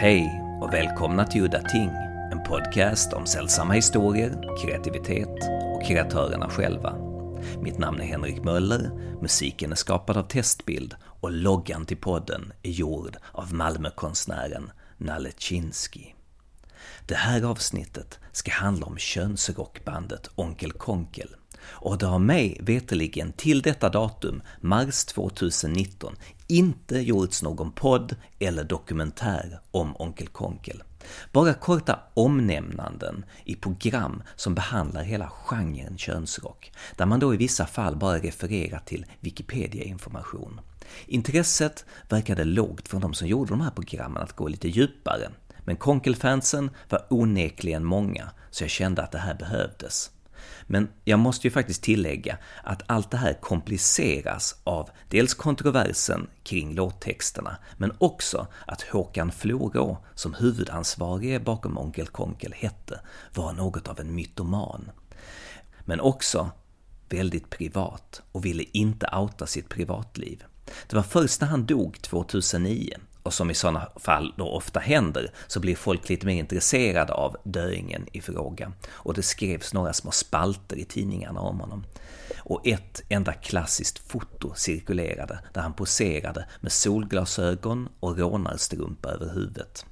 Hej och välkomna till Udda Ting, en podcast om sällsamma historier, kreativitet och kreatörerna själva. Mitt namn är Henrik Möller, musiken är skapad av Testbild och loggan till podden är gjord av Malmökonstnären Nalle Chinsky. Det här avsnittet ska handla om könsrockbandet Onkel Konkel och det har mig veterligen till detta datum, mars 2019, inte gjorts någon podd eller dokumentär om Onkel Konkel. Bara korta omnämnanden i program som behandlar hela genren könsrock, där man då i vissa fall bara refererar till Wikipedia-information. Intresset verkade lågt från de som gjorde de här programmen att gå lite djupare, men Konkelfansen var onekligen många, så jag kände att det här behövdes. Men jag måste ju faktiskt tillägga att allt det här kompliceras av dels kontroversen kring låttexterna, men också att Håkan Florå, som huvudansvarige bakom Onkel Konkel hette, var något av en mytoman. Men också väldigt privat och ville inte outa sitt privatliv. Det var först när han dog 2009 och som i sådana fall då ofta händer, så blir folk lite mer intresserade av döingen i fråga. Och det skrevs några små spalter i tidningarna om honom. Och ett enda klassiskt foto cirkulerade där han poserade med solglasögon och rånarstrumpa över huvudet.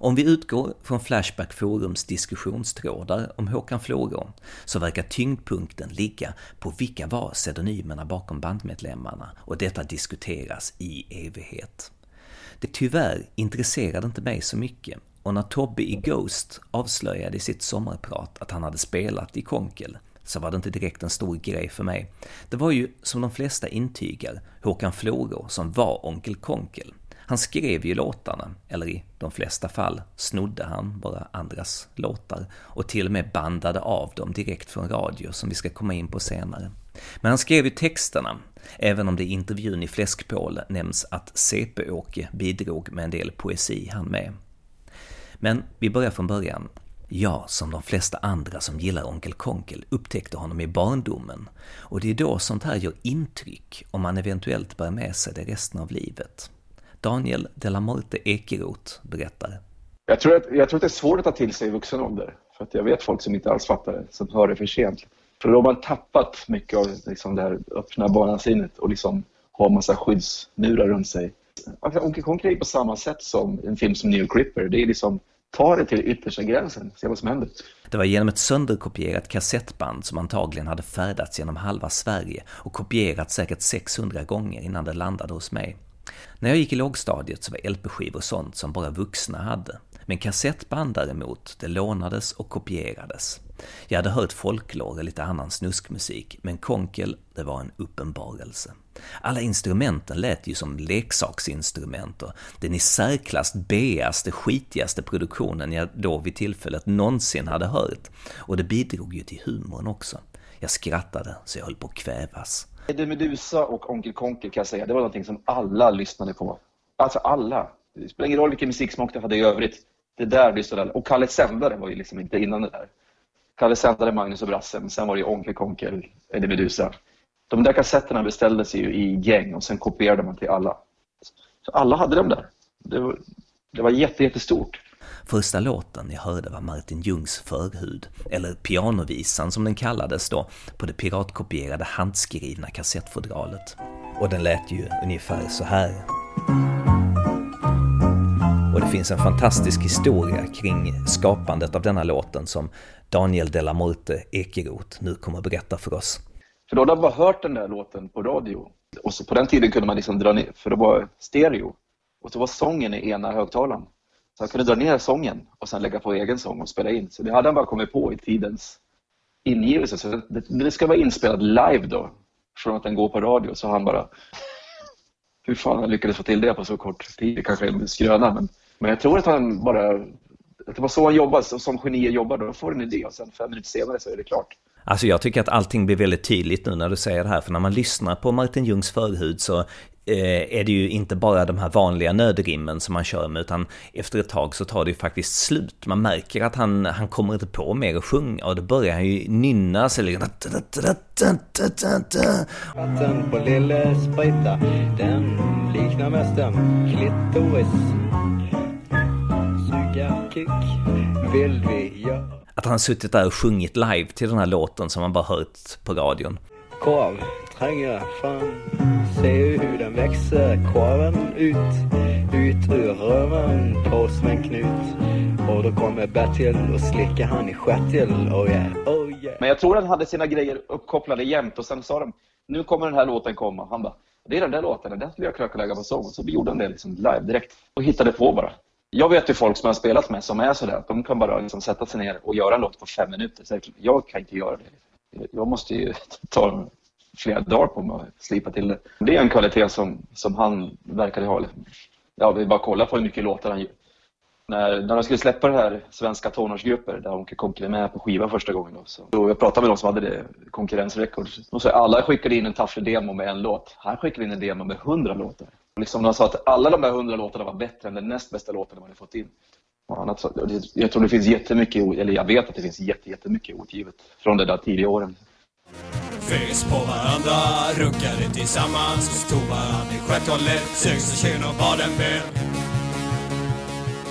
Om vi utgår från Flashback Forums diskussionstrådar om Håkan Florå, så verkar tyngdpunkten ligga på vilka var pseudonymerna bakom bandmedlemmarna och detta diskuteras i evighet. Det tyvärr intresserade inte mig så mycket och när Tobbe i Ghost avslöjade i sitt sommarprat att han hade spelat i Konkel så var det inte direkt en stor grej för mig. Det var ju, som de flesta intygar, Håkan Florå som var Onkel Konkel. Han skrev ju låtarna, eller i de flesta fall snodde han bara andras låtar och till och med bandade av dem direkt från radio, som vi ska komma in på senare. Men han skrev ju texterna, även om det i intervjun i Fläskpål nämns att CP-Åke bidrog med en del poesi han med. Men vi börjar från början. Jag, som de flesta andra som gillar Onkel Konkel, upptäckte honom i barndomen. Och det är då sånt här gör intryck, om man eventuellt bär med sig det resten av livet. Daniel de la Morte Ekeroth berättar. Jag tror, att, jag tror att det är svårt att ta till sig i vuxen ålder. För att jag vet folk som inte alls fattar det, som hör det för sent. För då har man tappat mycket av liksom det här öppna barnasinnet och liksom har massa skyddsmurar runt sig. Alltså, Onkel Konkel är på samma sätt som en film som New Cripper. Det är liksom ta det till yttersta gränsen, se vad som händer. Det var genom ett sönderkopierat kassettband som antagligen hade färdats genom halva Sverige och kopierats säkert 600 gånger innan det landade hos mig. När jag gick i lågstadiet så var LP-skivor sånt som bara vuxna hade. Men kassettband däremot, det lånades och kopierades. Jag hade hört folklore och lite annan snuskmusik, men Konkel, det var en uppenbarelse. Alla instrumenten lät ju som leksaksinstrument och den i särklass beaste, skitigaste produktionen jag då vid tillfället någonsin hade hört. Och det bidrog ju till humorn också. Jag skrattade så jag höll på att kvävas. Eddie Medusa och Onkel Konkel kan jag säga, det var någonting som alla lyssnade på. Alltså alla. Det spelar ingen roll vilken musiksmak du hade i övrigt. Det där blir sådär. Och Kalle Sändare var ju liksom inte innan det där. Kalle Sändare, Magnus och Brassen, sen var det ju Onkel Konkel, Eddie Medusa. De där kassetterna beställdes ju i gäng och sen kopierade man till alla. Så alla hade dem där. Det var, det var jätte, jättestort. Första låten jag hörde var Martin Ljungs Förhud, eller pianovisan som den kallades då, på det piratkopierade handskrivna kassettfodralet. Och den lät ju ungefär så här. Och det finns en fantastisk historia kring skapandet av denna låten som Daniel de la Morte Ekeroth nu kommer att berätta för oss. För då hade jag bara hört den där låten på radio. Och så på den tiden kunde man liksom dra ner, för det var stereo. Och så var sången i ena högtalaren. Så han kunde dra ner sången och sen lägga på egen sång och spela in. Så det hade han bara kommit på i tidens ingivelse. Så det, det ska vara inspelat live då, från att den går på radio. Så han bara... Hur fan han lyckades få till det på så kort tid, det kanske är en skröna. Men, men jag tror att han bara... Att det var så han jobbade, som genier jobbar. Då får en idé och sen fem minuter senare så är det klart. Alltså jag tycker att allting blir väldigt tydligt nu när du säger det här, för när man lyssnar på Martin Ljungs förhud så Eh, är det ju inte bara de här vanliga nödrimmen som man kör med, utan efter ett tag så tar det ju faktiskt slut. Man märker att han, han kommer inte på mer att sjunga och då börjar han ju nynna sig liksom. Vatten på lille sprita, den liknar mest en klitoris. Kuk vill vi göra. Att han suttit där och sjungit live till den här låten som man bara hört på radion. Korv tränger fram, se hur den växer, korven ut, ut ur röven på Sven Knut. Och då kommer Bertil och slickar han i stjärtel, oh yeah, oh yeah. Men jag tror att han hade sina grejer uppkopplade jämt och sen sa de nu kommer den här låten komma. Han bara, det är den där låten, den där skulle jag kunna lägga på sång. Och så gjorde han det liksom live direkt och hittade på bara. Jag vet ju folk som jag har spelat med som är sådär att de kan bara liksom sätta sig ner och göra en låt på fem minuter. Så jag kan inte göra det. Jag måste ju ta flera dagar på mig att slipa till det. Det är en kvalitet som, som han verkade ha. Liksom. Ja, vi bara kolla på hur mycket låtar han gör när, när de skulle släppa det här svenska tonårsgrupper där Onkel Konkel är med på skiva första gången. Då, så, då jag pratade med de som hade det. De sa alla skickade in en tafflig demo med en låt. Han skickade in en demo med hundra låtar. Och liksom de sa att alla de här hundra låtarna var bättre än den näst bästa låten de hade fått in. Annat, jag tror det finns jättemycket, eller jag vet att det finns jättemycket outgivet från de där tidiga åren. Fys på varandra, runkade tillsammans, tog varandra i stjärthållet, sögs och kön och bad en bön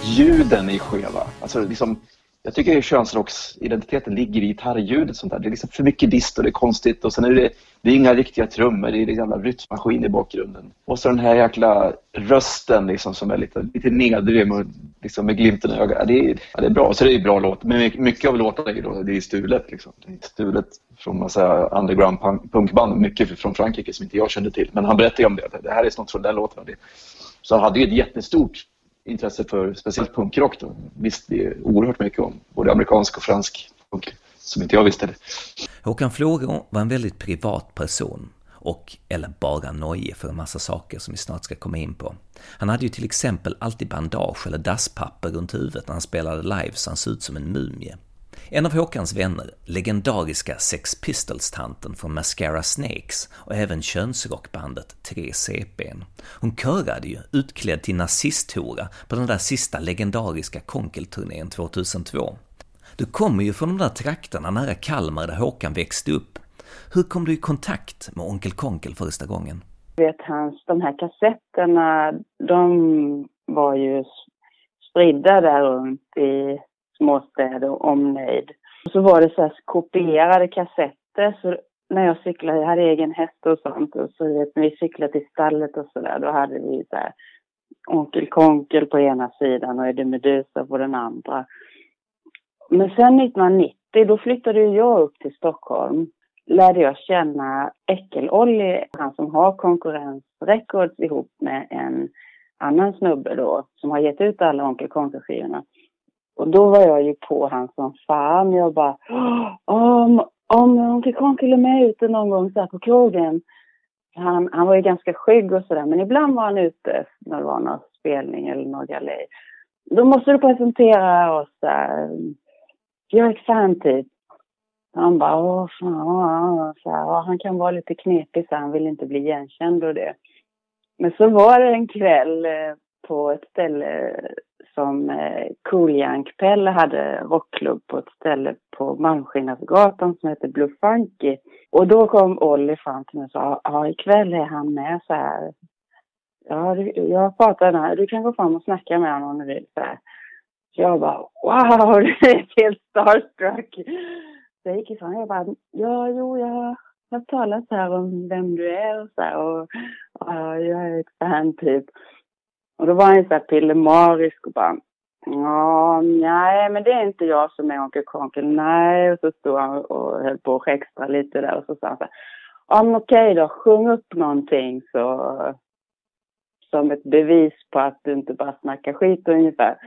ljuden är skeva. Alltså liksom, jag tycker att könsrocksidentiteten ligger i gitarrljudet. Sånt där. Det är liksom för mycket dist och det är konstigt. Och sen är det, det är inga riktiga trummor, det är en jävla rytmmaskin i bakgrunden. Och så den här jäkla rösten liksom, som är lite, lite nedrig med, liksom, med glimten i ögat. Det är, ja, det är bra, så det är bra låt. Men mycket av låtarna är, då, det är stulet. Liksom. Det är stulet från massa underground punk, punkband, mycket från Frankrike som inte jag kände till. Men han berättade om det, det här är snart från den låten. Så han hade ju ett jättestort intresse för speciellt punkrock då, visste vi oerhört mycket om. Både amerikansk och fransk punk, som inte jag visste det. Håkan Flågå var en väldigt privat person och, eller bara nojig för en massa saker som vi snart ska komma in på. Han hade ju till exempel alltid bandage eller dasspapper runt huvudet när han spelade live så han såg ut som en mumie. En av Håkans vänner, legendariska Sex Pistols-tanten från Mascara Snakes och även könsrockbandet 3CP'n. Hon körade ju utklädd till nazisthora på den där sista legendariska Konkelturnén 2002. Du kommer ju från de där trakterna nära Kalmar där Håkan växte upp. Hur kom du i kontakt med Onkel Konkel första gången? Vet hans, de här kassetterna, de var ju spridda där runt i småstäder och omnejd. Och så var det så här kopierade kassetter. Så när jag cyklade, jag hade egen häst och sånt. Och så vet, när vi cyklade till stallet och så där, då hade vi så här Onkel Konkel på ena sidan och Eddie Meduza på den andra. Men sen 1990, då flyttade jag upp till Stockholm. Lärde jag känna Äckel-Olli, han som har Konkurrens Records ihop med en annan snubbe då, som har gett ut alla Onkel Konkel-skivorna. Och då var jag ju på han som fan. Jag bara, om, om Onkel Konkel är med ute någon gång så här på krogen. Han, han var ju ganska skygg och sådär, men ibland var han ute när det var någon spelning eller någon galej. Då måste du presentera oss där. Jag är ett fan typ. Han bara, åh fan, åh, så här, han kan vara lite knepig så han vill inte bli igenkänd och det. Men så var det en kväll eh, på ett ställe som eh, Cool Jank Pelle hade rockklubb på ett ställe på Malmskillnadsgatan som heter Blue Funky. Och då kom Olli fram till mig och sa, ja ikväll är han med så här. Ja, jag pratar med du kan gå fram och snacka med honom om du vill. Så, här. så jag bara, wow, det är helt starstruck. Så jag gick ifrån jag bara, ja, jo, jag har hört talas här om vem du är och så här, och, och jag är ett fan typ. Och då var han så här pillemarisk och bara Ja, nej, men det är inte jag som är Onkel Konkel. Nej, och så stod han och höll på och extra lite där och så sa han så här. Ja, men okej då, sjung upp någonting så som ett bevis på att du inte bara snackar skit ungefär.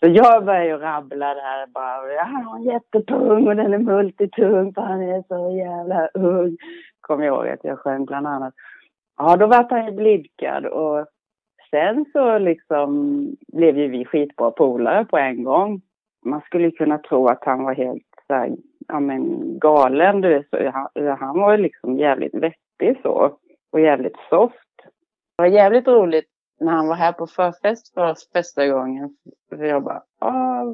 Så jag började ju rabbla där bara. Jag har en jättetung och den är multitung för han är så jävla ung. Kommer jag ihåg att jag sjöng bland annat. Ja, då var han ju blidkad och sen så liksom blev ju vi skitbra polare på en gång. Man skulle kunna tro att han var helt så här, ja men galen. Du, så han, han var ju liksom jävligt vettig så. Och jävligt soft. Det var jävligt roligt när han var här på förfest för oss första gången. För jag bara, ah,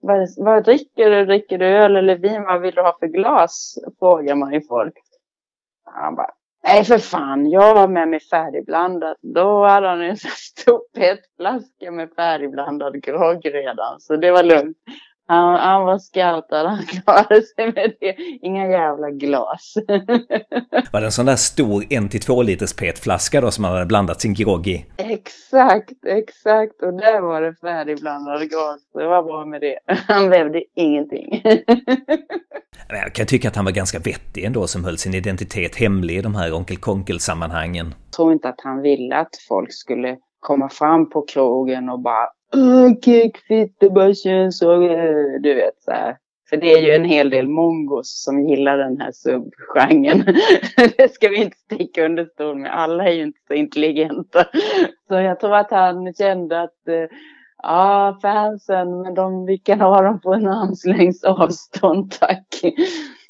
vad, vad dricker du? Dricker du öl eller vin? Vad vill du ha för glas? Frågar man ju folk. Han bara, Nej för fan, jag var med mig färdigblandat. Då hade han en stor petflaska med färdigblandad grogg redan. Så det var lugnt. Han, han var scoutad, han klarade sig med det. Inga jävla glas. Var det en sån där stor 1-2 liters petflaska då som han hade blandat sin grogg i? exakt, exakt. Och där var det färdigblandad glas. Det var bra med det. Han behövde ingenting. Jag kan tycka att han var ganska vettig ändå som höll sin identitet hemlig i de här Onkel Konkel-sammanhangen. Jag tror inte att han ville att folk skulle komma fram på krogen och bara Åh, kickfitta, bara könsår, du vet så här. För det är ju en hel del mongos som gillar den här subgenren. det ska vi inte sticka under stol med. Alla är ju inte så intelligenta. Så jag tror att han kände att eh, ja, fansen, men de, vi kan ha dem på en armslängds avstånd, tack.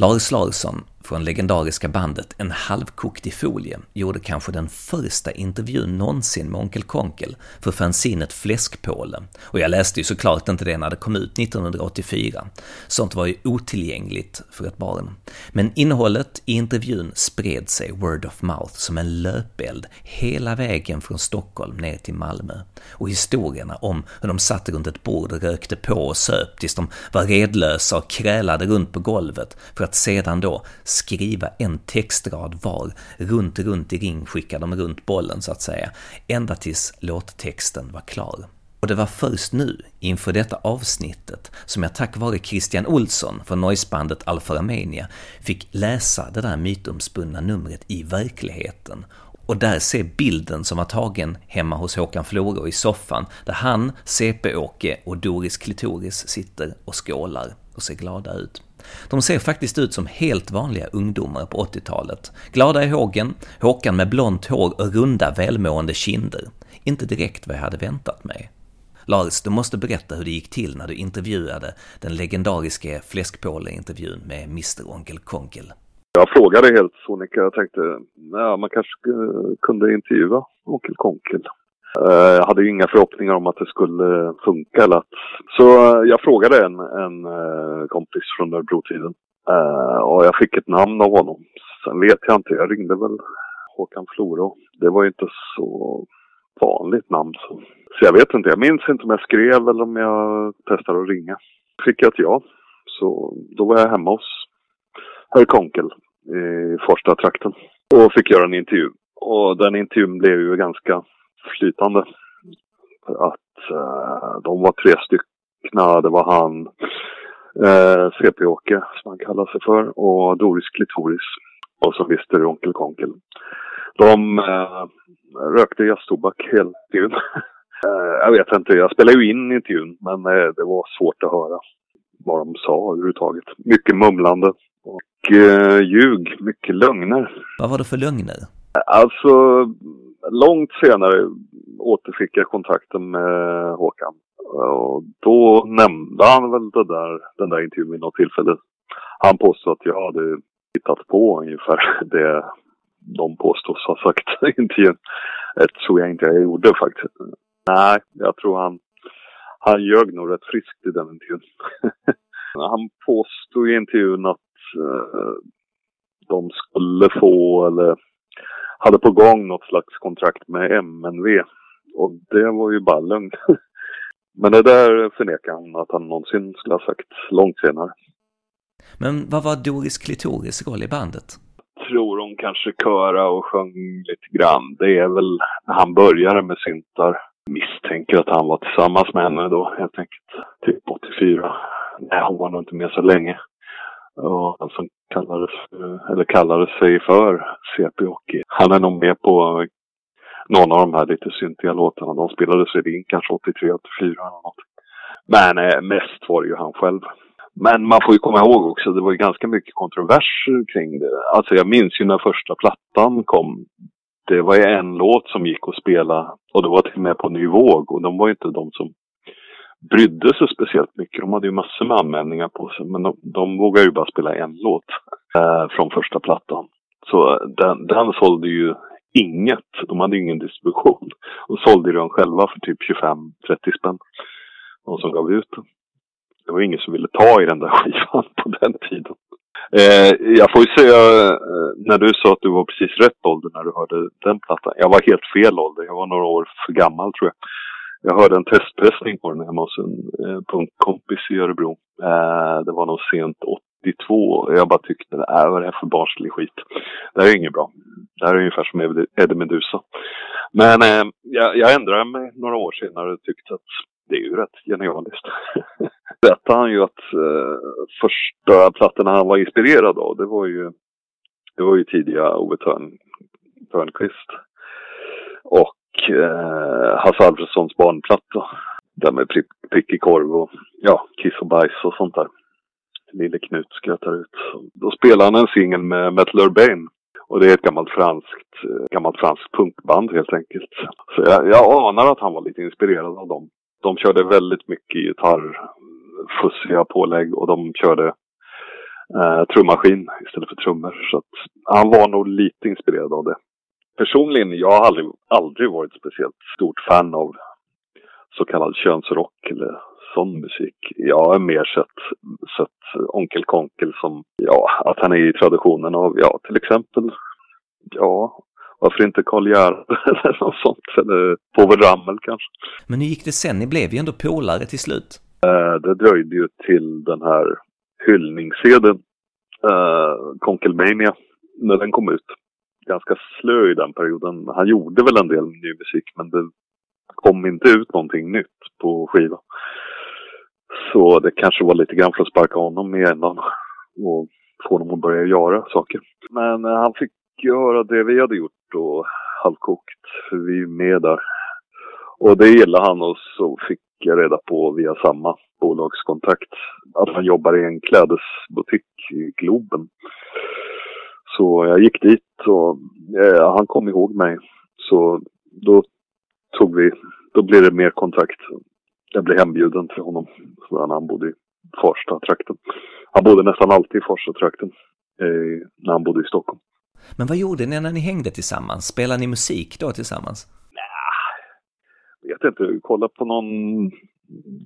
Lars Larsson från legendariska bandet En halvkokt i folie gjorde kanske den första intervjun någonsin med Onkel Konkel för fanzinet Fläskpåle. Och jag läste ju såklart inte det när det kom ut 1984. Sånt var ju otillgängligt för ett barn. Men innehållet i intervjun spred sig word of mouth som en löpeld hela vägen från Stockholm ner till Malmö. Och historierna om hur de satt runt ett bord och rökte på och söp tills de var redlösa och krälade runt på golvet för att att sedan då skriva en textrad var, runt, runt i ring skickar de runt bollen så att säga, ända tills låttexten var klar. Och det var först nu, inför detta avsnittet, som jag tack vare Christian Olsson från noisebandet Alfa Romania fick läsa det där mytomspunna numret i verkligheten och där se bilden som var tagen hemma hos Håkan Floro i soffan, där han, CP-Åke och Doris Klitoris sitter och skålar och ser glada ut. De ser faktiskt ut som helt vanliga ungdomar på 80-talet. Glada i hågen, Håkan med blont hår och runda välmående kinder. Inte direkt vad jag hade väntat mig. Lars, du måste berätta hur det gick till när du intervjuade den legendariske fläskpåle-intervjun med Mr Onkel Konkel. Jag frågade helt sonika. Jag tänkte, ja, man kanske kunde intervjua Onkel Konkel. Eh, jag hade ju inga förhoppningar om att det skulle funka. Eller att... Så eh, jag frågade en, en eh, kompis från Örebro-tiden. Och jag fick ett namn av honom. Sen vet jag inte, jag ringde väl Håkan Floro. Det var ju inte så vanligt namn. Så, så jag vet inte, jag minns inte om jag skrev eller om jag testade att ringa. Fick jag ett ja. Så då var jag hemma hos herr Konkel i första trakten och fick göra en intervju. Och den intervjun blev ju ganska flytande. För att eh, de var tre stycken. Det var han, eh, CP-Åke som han kallar sig för och Doris Klitoris. Och så visste du Onkel Konkel. De eh, rökte jazztobak hela tiden. Eh, jag vet inte, jag spelade ju in intervjun men eh, det var svårt att höra vad de sa överhuvudtaget. Mycket mumlande och eh, ljug, mycket lögner. Vad var det för lögner? Alltså, långt senare återfick jag kontakten med Håkan. Och då nämnde han väl det där, den där intervjun vid något tillfälle. Han påstod att jag hade hittat på ungefär det de påstås ha sagt i intervjun. Det tror jag inte jag gjorde faktiskt. Nej, jag tror han, han ljög nog rätt friskt i den intervjun. han påstod i intervjun att eh, de skulle få, eller hade på gång något slags kontrakt med MNV. Och det var ju bara lögn. Men det där förnekar han att han någonsin skulle ha sagt långt senare. Men vad var Doris Klitoris roll i bandet? Tror hon kanske köra och sjöng lite grann. Det är väl när han började med syntar. Misstänker att han var tillsammans med henne då helt enkelt. Typ 84. Nej, hon var nog inte med så länge. Och han som kallades, eller kallade sig för CP Hockey. Han är nog med på någon av de här lite syntiga låtarna. De spelades väl in kanske 83, 84 eller något. Men eh, mest var det ju han själv. Men man får ju komma ihåg också, det var ju ganska mycket kontroverser kring det. Alltså jag minns ju när första plattan kom. Det var ju en låt som gick att spela och det var till och med på ny våg och de var ju inte de som brydde sig speciellt mycket. De hade ju massor med anmälningar på sig men de, de vågade ju bara spela en låt eh, från första plattan. Så den, den sålde ju inget. De hade ingen distribution. Och sålde den själva för typ 25-30 spänn. De som gav ut den. Det var ingen som ville ta i den där skivan på den tiden. Eh, jag får ju säga, eh, när du sa att du var precis rätt ålder när du hörde den plattan. Jag var helt fel ålder. Jag var några år för gammal tror jag. Jag hörde en testpressning på den hemma hos en på en kompis i Örebro. Eh, det var nog sent 82 och jag bara tyckte, äh, vad är det här för barnslig skit? Det här är inget bra. Det här är ungefär som Eddie Meduza. Men eh, jag, jag ändrade mig några år senare och tyckte att det är ju rätt genialiskt. Berättade han ju att eh, första plattorna han var inspirerad av, det var ju, det var ju tidiga Ove Törn, Törnqvist. Och eh, Hasse Alfredsons barnplatta. Där med prick, prickig korv och ja, kiss och bajs och sånt där. Lille Knut skrattar ut. Då spelar han en singel med Metal Urbane. Och det är ett gammalt franskt, eh, gammalt franskt punkband helt enkelt. Så jag, jag anar att han var lite inspirerad av dem. De körde väldigt mycket gitarr, fussiga pålägg och de körde eh, trummaskin istället för trummor. Så att han var nog lite inspirerad av det. Personligen, jag har aldrig, aldrig varit speciellt stort fan av så kallad könsrock eller sån musik. Jag har mer sett, sett Onkel Konkel som, ja, att han är i traditionen av, ja, till exempel, ja, varför inte Karl Gerhard eller något sånt, eller Povel Ramel kanske. Men hur gick det sen? Ni blev ju ändå polare till slut. Eh, det dröjde ju till den här hyllningssedeln, eh, Konkelmania, när den kom ut. Ganska slö i den perioden. Han gjorde väl en del ny musik men det kom inte ut någonting nytt på skiva. Så det kanske var lite grann för att sparka honom i ändan och få honom att börja göra saker. Men eh, han fick göra det vi hade gjort då, halvkokt, för vi är med där. Och det gillade han och så fick jag reda på via samma bolagskontakt att han jobbar i en klädesbutik i Globen. Så jag gick dit och eh, han kom ihåg mig. Så då tog vi, då blev det mer kontakt. Jag blev hembjuden till honom när han bodde i Farsta-trakten. Han bodde nästan alltid i Farsta-trakten eh, när han bodde i Stockholm. Men vad gjorde ni när ni hängde tillsammans? Spelade ni musik då tillsammans? Nej, vet inte. Kolla på någon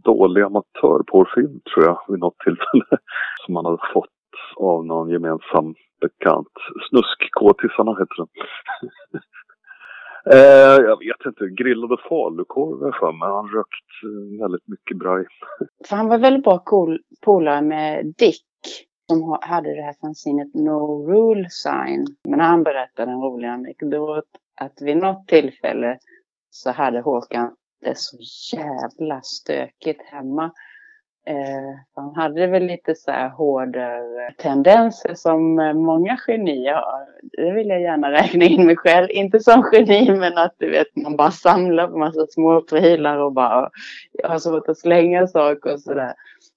dålig amatörporrfilm tror jag vid något tillfälle. Som man hade fått av någon gemensam bekant. Snuskkåtisarna heter den. eh, jag vet inte, grillade falukorv för mig. Han rökt eh, väldigt mycket braj. För han var väldigt bra cool, polare med Dick som hade det här fanzinet No Rule Sign. Men han berättade en rolig anekdot att vid något tillfälle så hade Håkan det så jävla stökigt hemma. Eh, han hade väl lite så här hårdare tendenser som många genier har. Det vill jag gärna räkna in mig själv. Inte som geni men att du vet man bara samlar på massa små prylar och bara jag har svårt att slänga saker och sådär.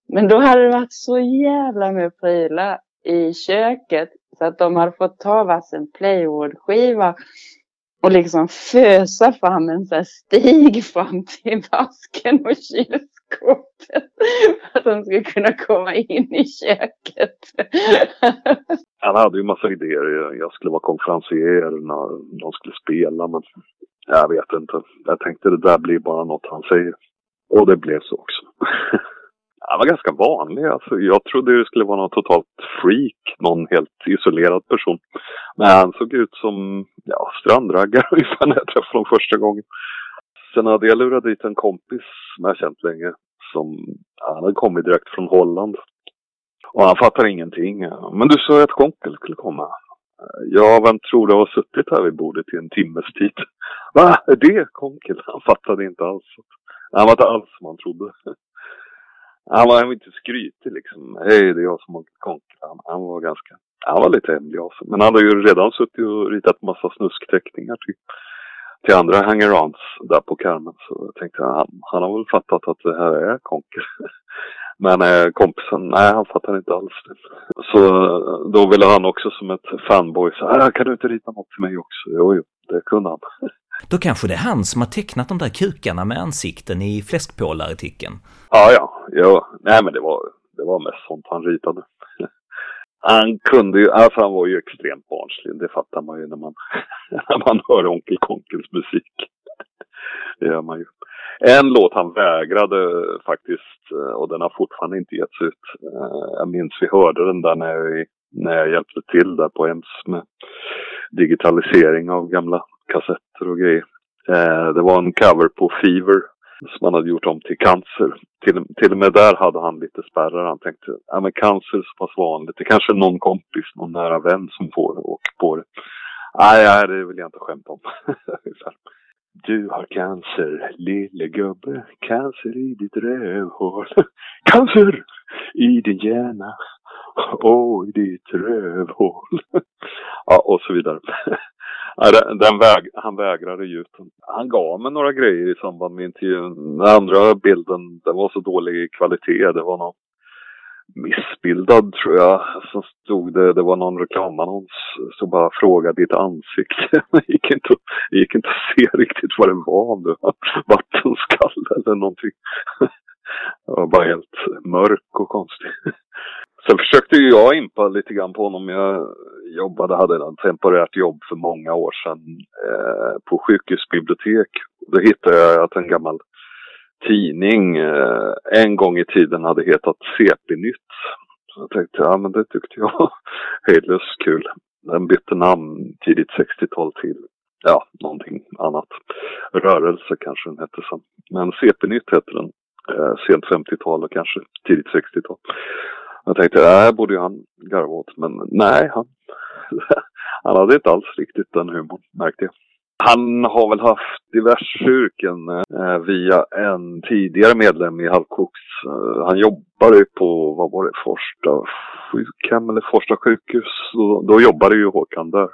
Men då hade det varit så jävla med prylar i köket så att de hade fått ta varsin playwood-skiva och liksom fösa fram en sån här stig fram till vasken och kylskåpet för att de skulle kunna komma in i köket. Han hade ju massa idéer. Jag skulle vara konferencier när de skulle spela men jag vet inte. Jag tänkte det där blir bara något han säger. Och det blev så också. Han var ganska vanlig. Alltså, jag trodde det skulle vara någon totalt freak, någon helt isolerad person. Men han såg ut som ja, strandraggare ungefär när jag träffade honom första gången. Sen hade jag lurat dit en kompis som jag känt länge. Som, han hade kommit direkt från Holland. Och han fattar ingenting. Men du sa ju att Konkel skulle komma. Ja, vem tror du har suttit här vid bordet i en timmes tid? Va, är det Konkel? Han fattade inte alls. Han var inte alls som han trodde. Han var inte skrytig liksom. Hej, det är jag som har Konkel. Han var ganska, han var lite hemlig av sig. Men han hade ju redan suttit och ritat massa snuskteckningar typ till andra hangarounds där på Carmen. Så jag tänkte, han, han har väl fattat att det här är konker. Men eh, kompisen, nej han fattar inte alls det. Så då ville han också som ett fanboy säga, ah, kan du inte rita något till mig också? Jo, jo, det kunde han. Då kanske det är han som har tecknat de där kukarna med ansikten i fläskpålarartikeln. Ja, ja, ja. Nej men det var, det var mest sånt han ritade. Han kunde ju, alltså han var ju extremt barnslig. Det fattar man ju när man, när man hör Onkel Konkels musik. Det gör man ju. En låt han vägrade faktiskt, eh, och den har fortfarande inte getts ut. Eh, jag minns vi hörde den där när jag, när jag hjälpte till där på EMS med digitalisering av gamla kassetter och grejer. Eh, det var en cover på Fever som han hade gjort om till cancer. Till, till och med där hade han lite spärrar. Han tänkte, ja men cancer är så pass vanligt. Det kanske är någon kompis, någon nära vän som får och på det. Nej, nej, det vill jag inte skämta om. Du har cancer, lille gubbe, cancer i ditt rövhål. Cancer i din hjärna och i ditt rövhål. ja, och så vidare den väg, han vägrade ju. Han gav mig några grejer i samband med intervjun. Den andra bilden, den var så dålig i kvalitet. Det var någon missbildad tror jag. Så stod det, det var någon reklamannons. Så bara fråga ditt ansikte. Det gick inte, det gick inte att se riktigt vad det var. Om det var vattenskall eller någonting. Det var bara helt mörk och konstig. Sen försökte ju jag impa lite grann på honom. Jag jobbade, hade ett temporärt jobb för många år sedan eh, på sjukhusbibliotek. Då hittade jag att en gammal tidning eh, en gång i tiden hade hetat CP-nytt. Så jag tänkte, ja men det tyckte jag var hejdlöst kul. Den bytte namn tidigt 60-tal till, ja, någonting annat. Rörelse kanske den hette sen. Men CP-nytt hette den. Eh, sent 50-tal och kanske tidigt 60-tal. Jag tänkte, det här borde ju han garva åt. Men nej, han, han hade inte alls riktigt den humorn, märkte jag. Han har väl haft diverse yrken eh, via en tidigare medlem i Halvkoks. Eh, han jobbade ju på, vad var det, Forsta sjukhem eller Forsta sjukhus. Då, då jobbade ju Håkan där.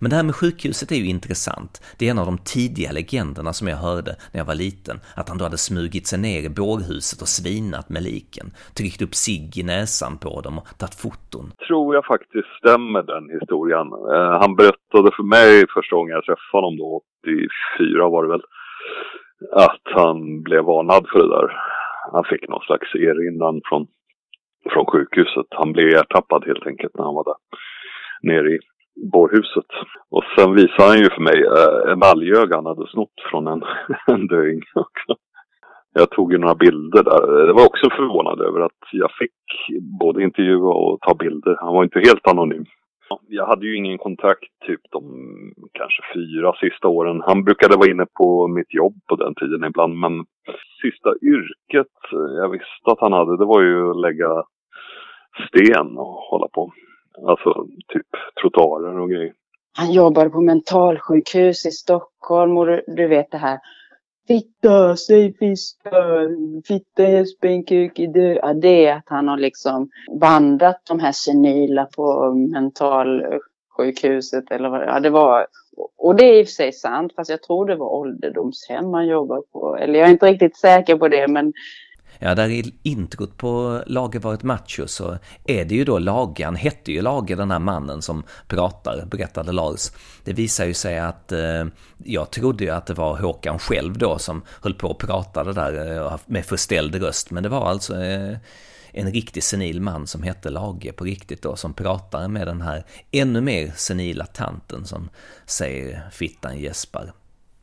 Men det här med sjukhuset är ju intressant. Det är en av de tidiga legenderna som jag hörde när jag var liten, att han då hade smugit sig ner i bårhuset och svinat med liken, tryckt upp cigg i näsan på dem och tagit foton. Tror jag faktiskt stämmer den historien. Eh, han berättade för mig första gången jag träffade honom då, 84 var det väl, att han blev varnad för det där. Han fick någon slags erinran från, från sjukhuset. Han blev ertappad helt enkelt när han var där nere i bårhuset. Och sen visade han ju för mig eh, emaljöga han hade snott från en, en döing också. Jag tog ju några bilder där. Det var också förvånad över att jag fick både intervjua och ta bilder. Han var inte helt anonym. Jag hade ju ingen kontakt typ de kanske fyra sista åren. Han brukade vara inne på mitt jobb på den tiden ibland. Men sista yrket jag visste att han hade det var ju att lägga sten och hålla på. Alltså typ trottoarer och grejer. Han jobbade på mentalsjukhus i Stockholm och du, du vet det här. Fitta, säg fitta, fitta Jesper, i du. Ja, det är att han har liksom bandat de här senila på mentalsjukhuset eller vad ja, det var. Och det är i och för sig sant, fast jag tror det var ålderdomshem han jobbade på. Eller jag är inte riktigt säker på det, men Ja, där i introt på Lage varit macho så är det ju då Lage, han hette ju Lage den här mannen som pratar, berättade Lars. Det visar ju sig att eh, jag trodde ju att det var Håkan själv då som höll på och pratade där eh, med förställd röst, men det var alltså eh, en riktig senil man som hette Lage på riktigt då, som pratar med den här ännu mer senila tanten som säger fittan gäspar.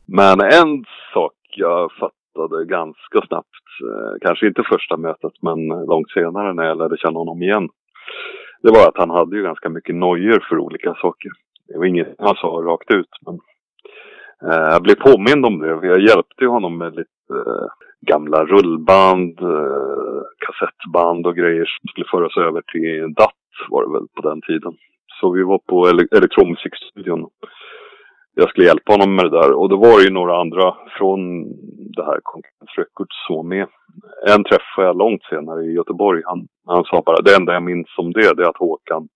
Men en sak jag fattade ganska snabbt Eh, kanske inte första mötet men långt senare när jag lärde känna honom igen. Det var att han hade ju ganska mycket nojor för olika saker. Det var inget han sa rakt ut men eh, jag blev påmind om det. Jag hjälpte honom med lite eh, gamla rullband, eh, kassettband och grejer som skulle föras över till DAT var det väl på den tiden. Så vi var på ele elektronmusikstudion jag skulle hjälpa honom med det där. Och då var det ju några andra från det här Conference Records som med. En träffade jag långt senare i Göteborg. Han, han sa bara, det enda jag minns om det, det är att Håkan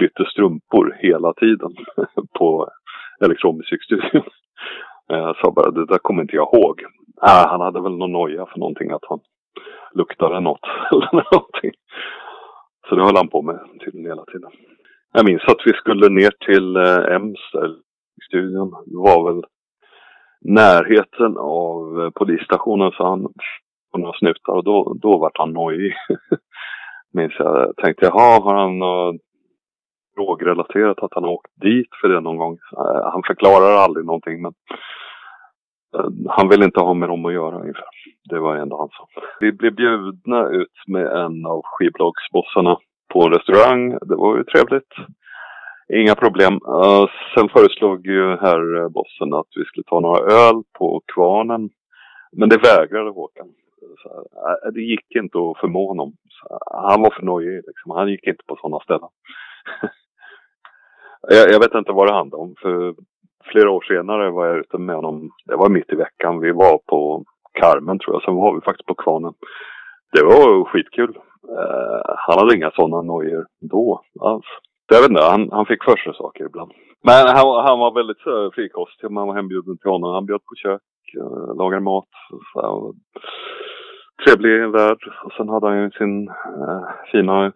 bytte strumpor hela tiden på elektronmusikstudion. Jag eh, sa bara, det där kommer inte jag ihåg. Äh, han hade väl någon noja för någonting, att han luktade något eller någonting. Så det höll han på med tydligen hela tiden. Jag minns att vi skulle ner till eh, EMS. Musikstudion var väl närheten av eh, polisstationen så han på några snutar och då, då vart han nojig. Minns jag. Tänkte jaha, har han något drogrelaterat att han har åkt dit för det någon gång? Eh, han förklarar aldrig någonting men eh, han vill inte ha med dem att göra ungefär. Det var det enda han sa. Vi blev bjudna ut med en av skivbolagsbossarna på en restaurang. Det var ju trevligt. Inga problem. Uh, sen föreslog ju herr eh, bossen att vi skulle ta några öl på Kvarnen. Men det vägrade Håkan. Så, uh, det gick inte att förmå honom. Så, han var för nojig liksom. Han gick inte på sådana ställen. jag, jag, vet inte vad det handlade om. För flera år senare var jag ute med honom. Det var mitt i veckan. Vi var på Carmen tror jag. Sen var vi faktiskt på Kvarnen. Det var skitkul. Uh, han hade inga sådana nojor då alls. Jag vet inte, han, han fick för sig saker ibland. Men han, han var väldigt frikostig frikostig. Man var hembjuden till honom. Han bjöd på kök, eh, lagade mat. Så, trevlig värld. Och sen hade han ju sin uh, fina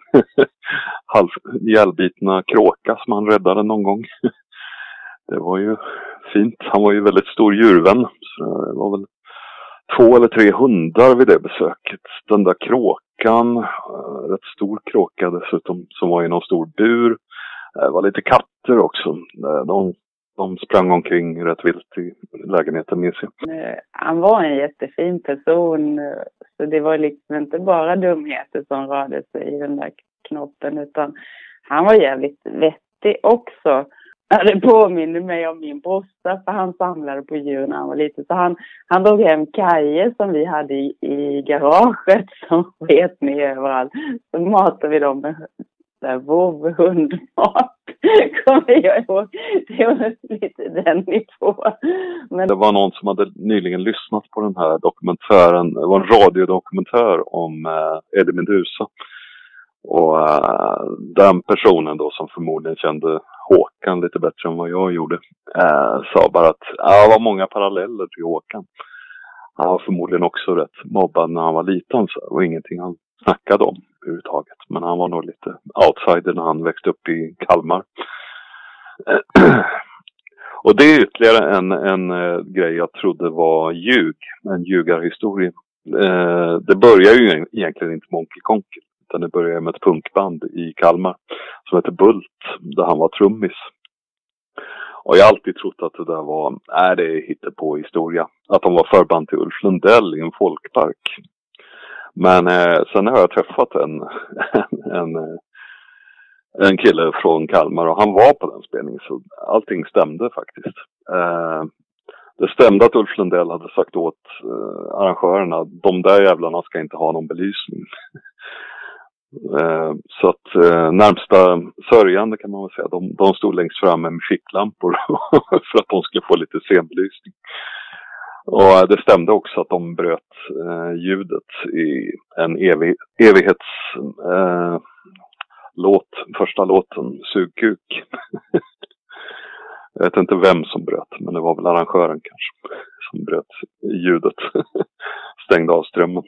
halv ihjälbitna kråka som han räddade någon gång. det var ju fint. Han var ju väldigt stor djurvän. Så det var väl två eller tre hundar vid det besöket. Den där kråkan, eh, rätt stor kråka dessutom, som var i någon stor bur. Det var lite katter också. Eh, de, de sprang omkring rätt vilt i lägenheten minns jag. Han var en jättefin person. Så det var liksom inte bara dumheter som rörde sig i den där knoppen utan han var jävligt vettig också. Det påminner mig om min brorsa för han samlade på djur när han var liten. Så han, han drog hem kajer som vi hade i, i garaget som sket ner överallt. Så matade vi dem med där vovhundmat. Kommer jag ihåg. Det var lite den nivån. Men... Det var någon som hade nyligen lyssnat på den här dokumentären. Det var en radiodokumentär om eh, Eddie Meduza. Och eh, den personen då som förmodligen kände Håkan lite bättre än vad jag gjorde. Eh, sa bara att det var många paralleller till Håkan. Han var förmodligen också rätt mobbad när han var liten. Så det var ingenting han snackade om överhuvudtaget. Men han var nog lite outsider när han växte upp i Kalmar. Och det är ytterligare en, en eh, grej jag trodde var ljug, en ljugarhistoria. Eh, det börjar ju egentligen inte med Onkel Konkel. Utan det började med ett punkband i Kalmar som hette Bult, där han var trummis. Och jag har alltid trott att det där var, är det hittepå historia Att de var förband till Ulf Lundell i en folkpark. Men eh, sen har jag träffat en, en, en, en kille från Kalmar och han var på den spelningen så allting stämde faktiskt. Eh, det stämde att Ulf Lundell hade sagt åt eh, arrangörerna de där jävlarna ska inte ha någon belysning. Eh, så att eh, närmsta sörjande kan man väl säga, de, de stod längst fram med ficklampor för att de skulle få lite scenbelysning. Och eh, det stämde också att de bröt eh, ljudet i en evig, evighetslåt, eh, första låten, Sugkuk. Jag vet inte vem som bröt, men det var väl arrangören kanske som bröt ljudet. Stängde av strömmen.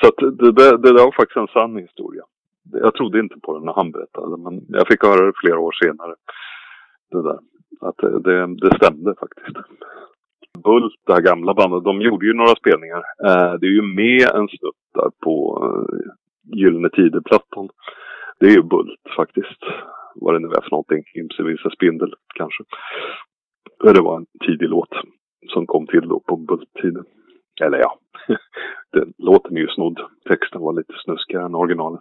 Så att det, det, det där var faktiskt en sann historia. Jag trodde inte på det när han berättade, men jag fick höra det flera år senare. Det där. Att det, det, det stämde faktiskt. Bult, det här gamla bandet, de gjorde ju några spelningar. Eh, det är ju med en snutt där på eh, Gyllene Tider-plattan. Det är ju Bult faktiskt. Vad det nu är för någonting. Imse Visa Spindel kanske. Det var en tidig låt som kom till då på Bult-tiden. Eller ja, den låten är ju snodd. Texten var lite snuskigare än originalet.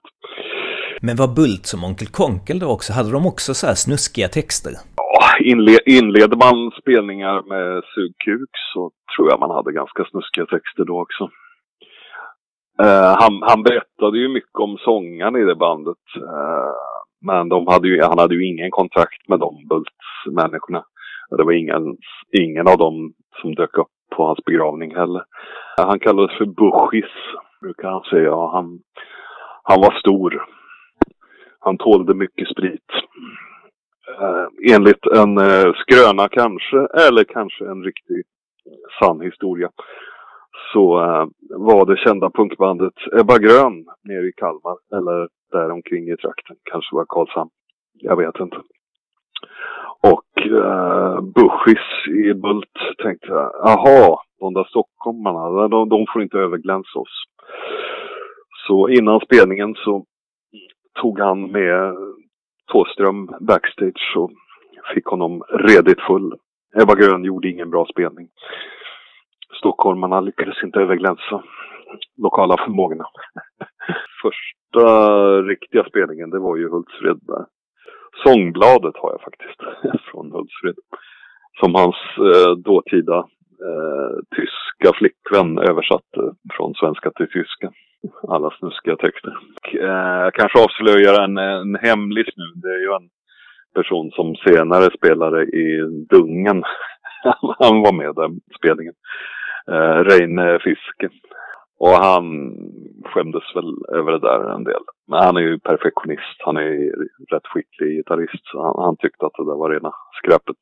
Men var Bult som Onkel Konkel då också? Hade de också så här snuskiga texter? Ja, inle inleder man spelningar med sugkuk så tror jag man hade ganska snuskiga texter då också. Uh, han, han berättade ju mycket om sångarna i det bandet. Uh, men de hade ju, han hade ju ingen kontakt med de Bults-människorna. Det var ingen, ingen av dem som dök upp på hans begravning heller. Eh, han kallades för Bushis, brukar han säga. Han, han var stor. Han tålde mycket sprit. Enligt en skröna kanske, eller kanske en riktig sann historia, så eh, var det kända punkbandet Ebba Grön nere i Kalmar, eller däromkring i trakten. Kanske var Karlshamn. Jag vet inte. Och eh, Bushis i Bult tänkte jag, jaha, de där stockholmarna, de, de får inte överglänsa oss. Så innan spelningen så tog han med Tåström backstage och fick honom redigt full. Ebba Grön gjorde ingen bra spelning. Stockholmarna lyckades inte överglänsa lokala förmågorna. Första riktiga spelningen, det var ju Hultsfred där. Sångbladet har jag faktiskt från Hultsfred. Som hans eh, dåtida eh, tyska flickvän översatte från svenska till tyska. Alla snuskiga texter. Eh, jag kanske avslöjar en, en hemlis nu. Det är ju en person som senare spelade i Dungen. Han var med den spelningen. Eh, Reine Fiske. Och han skämdes väl över det där en del. Men han är ju perfektionist. Han är rätt skicklig gitarrist. Så han, han tyckte att det där var rena skräpet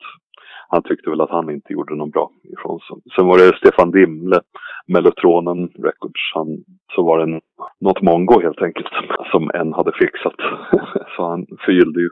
han tyckte väl att han inte gjorde någon bra ifrån sig. Sen var det Stefan Dimle, Mellotronen Records. Han, så var det något mongo helt enkelt som en hade fixat. så han förgyllde ju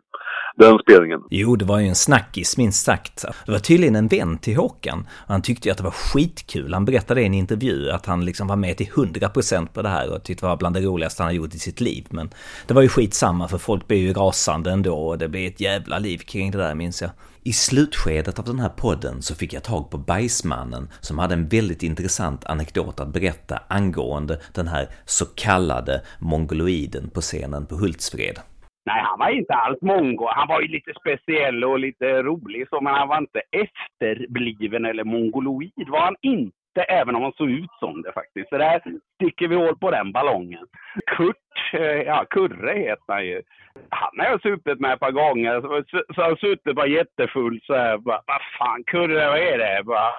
den spelningen. Jo, det var ju en snackis minst sagt. Det var tydligen en vän till Håkan. Han tyckte ju att det var skitkul. Han berättade i en intervju att han liksom var med till 100% på det här och tyckte det var bland det roligaste han har gjort i sitt liv. Men det var ju skitsamma för folk blev ju rasande ändå och det blev ett jävla liv kring det där minns jag. I slutskedet av den här podden så fick jag tag på Bajsmannen som hade en väldigt intressant anekdot att berätta angående den här så kallade mongoloiden på scenen på Hultsfred. Nej, han var inte alls mongo. Han var ju lite speciell och lite rolig så, men han var inte efterbliven eller mongoloid var han inte även om han såg ut som det faktiskt. Så där sticker vi hål på den ballongen. Kurt, eh, ja Kurre heter han ju. Han har jag supit med ett par gånger. Så, så han suttit bara jättefull så här. Vad fan Kurre, vad är det? Bara,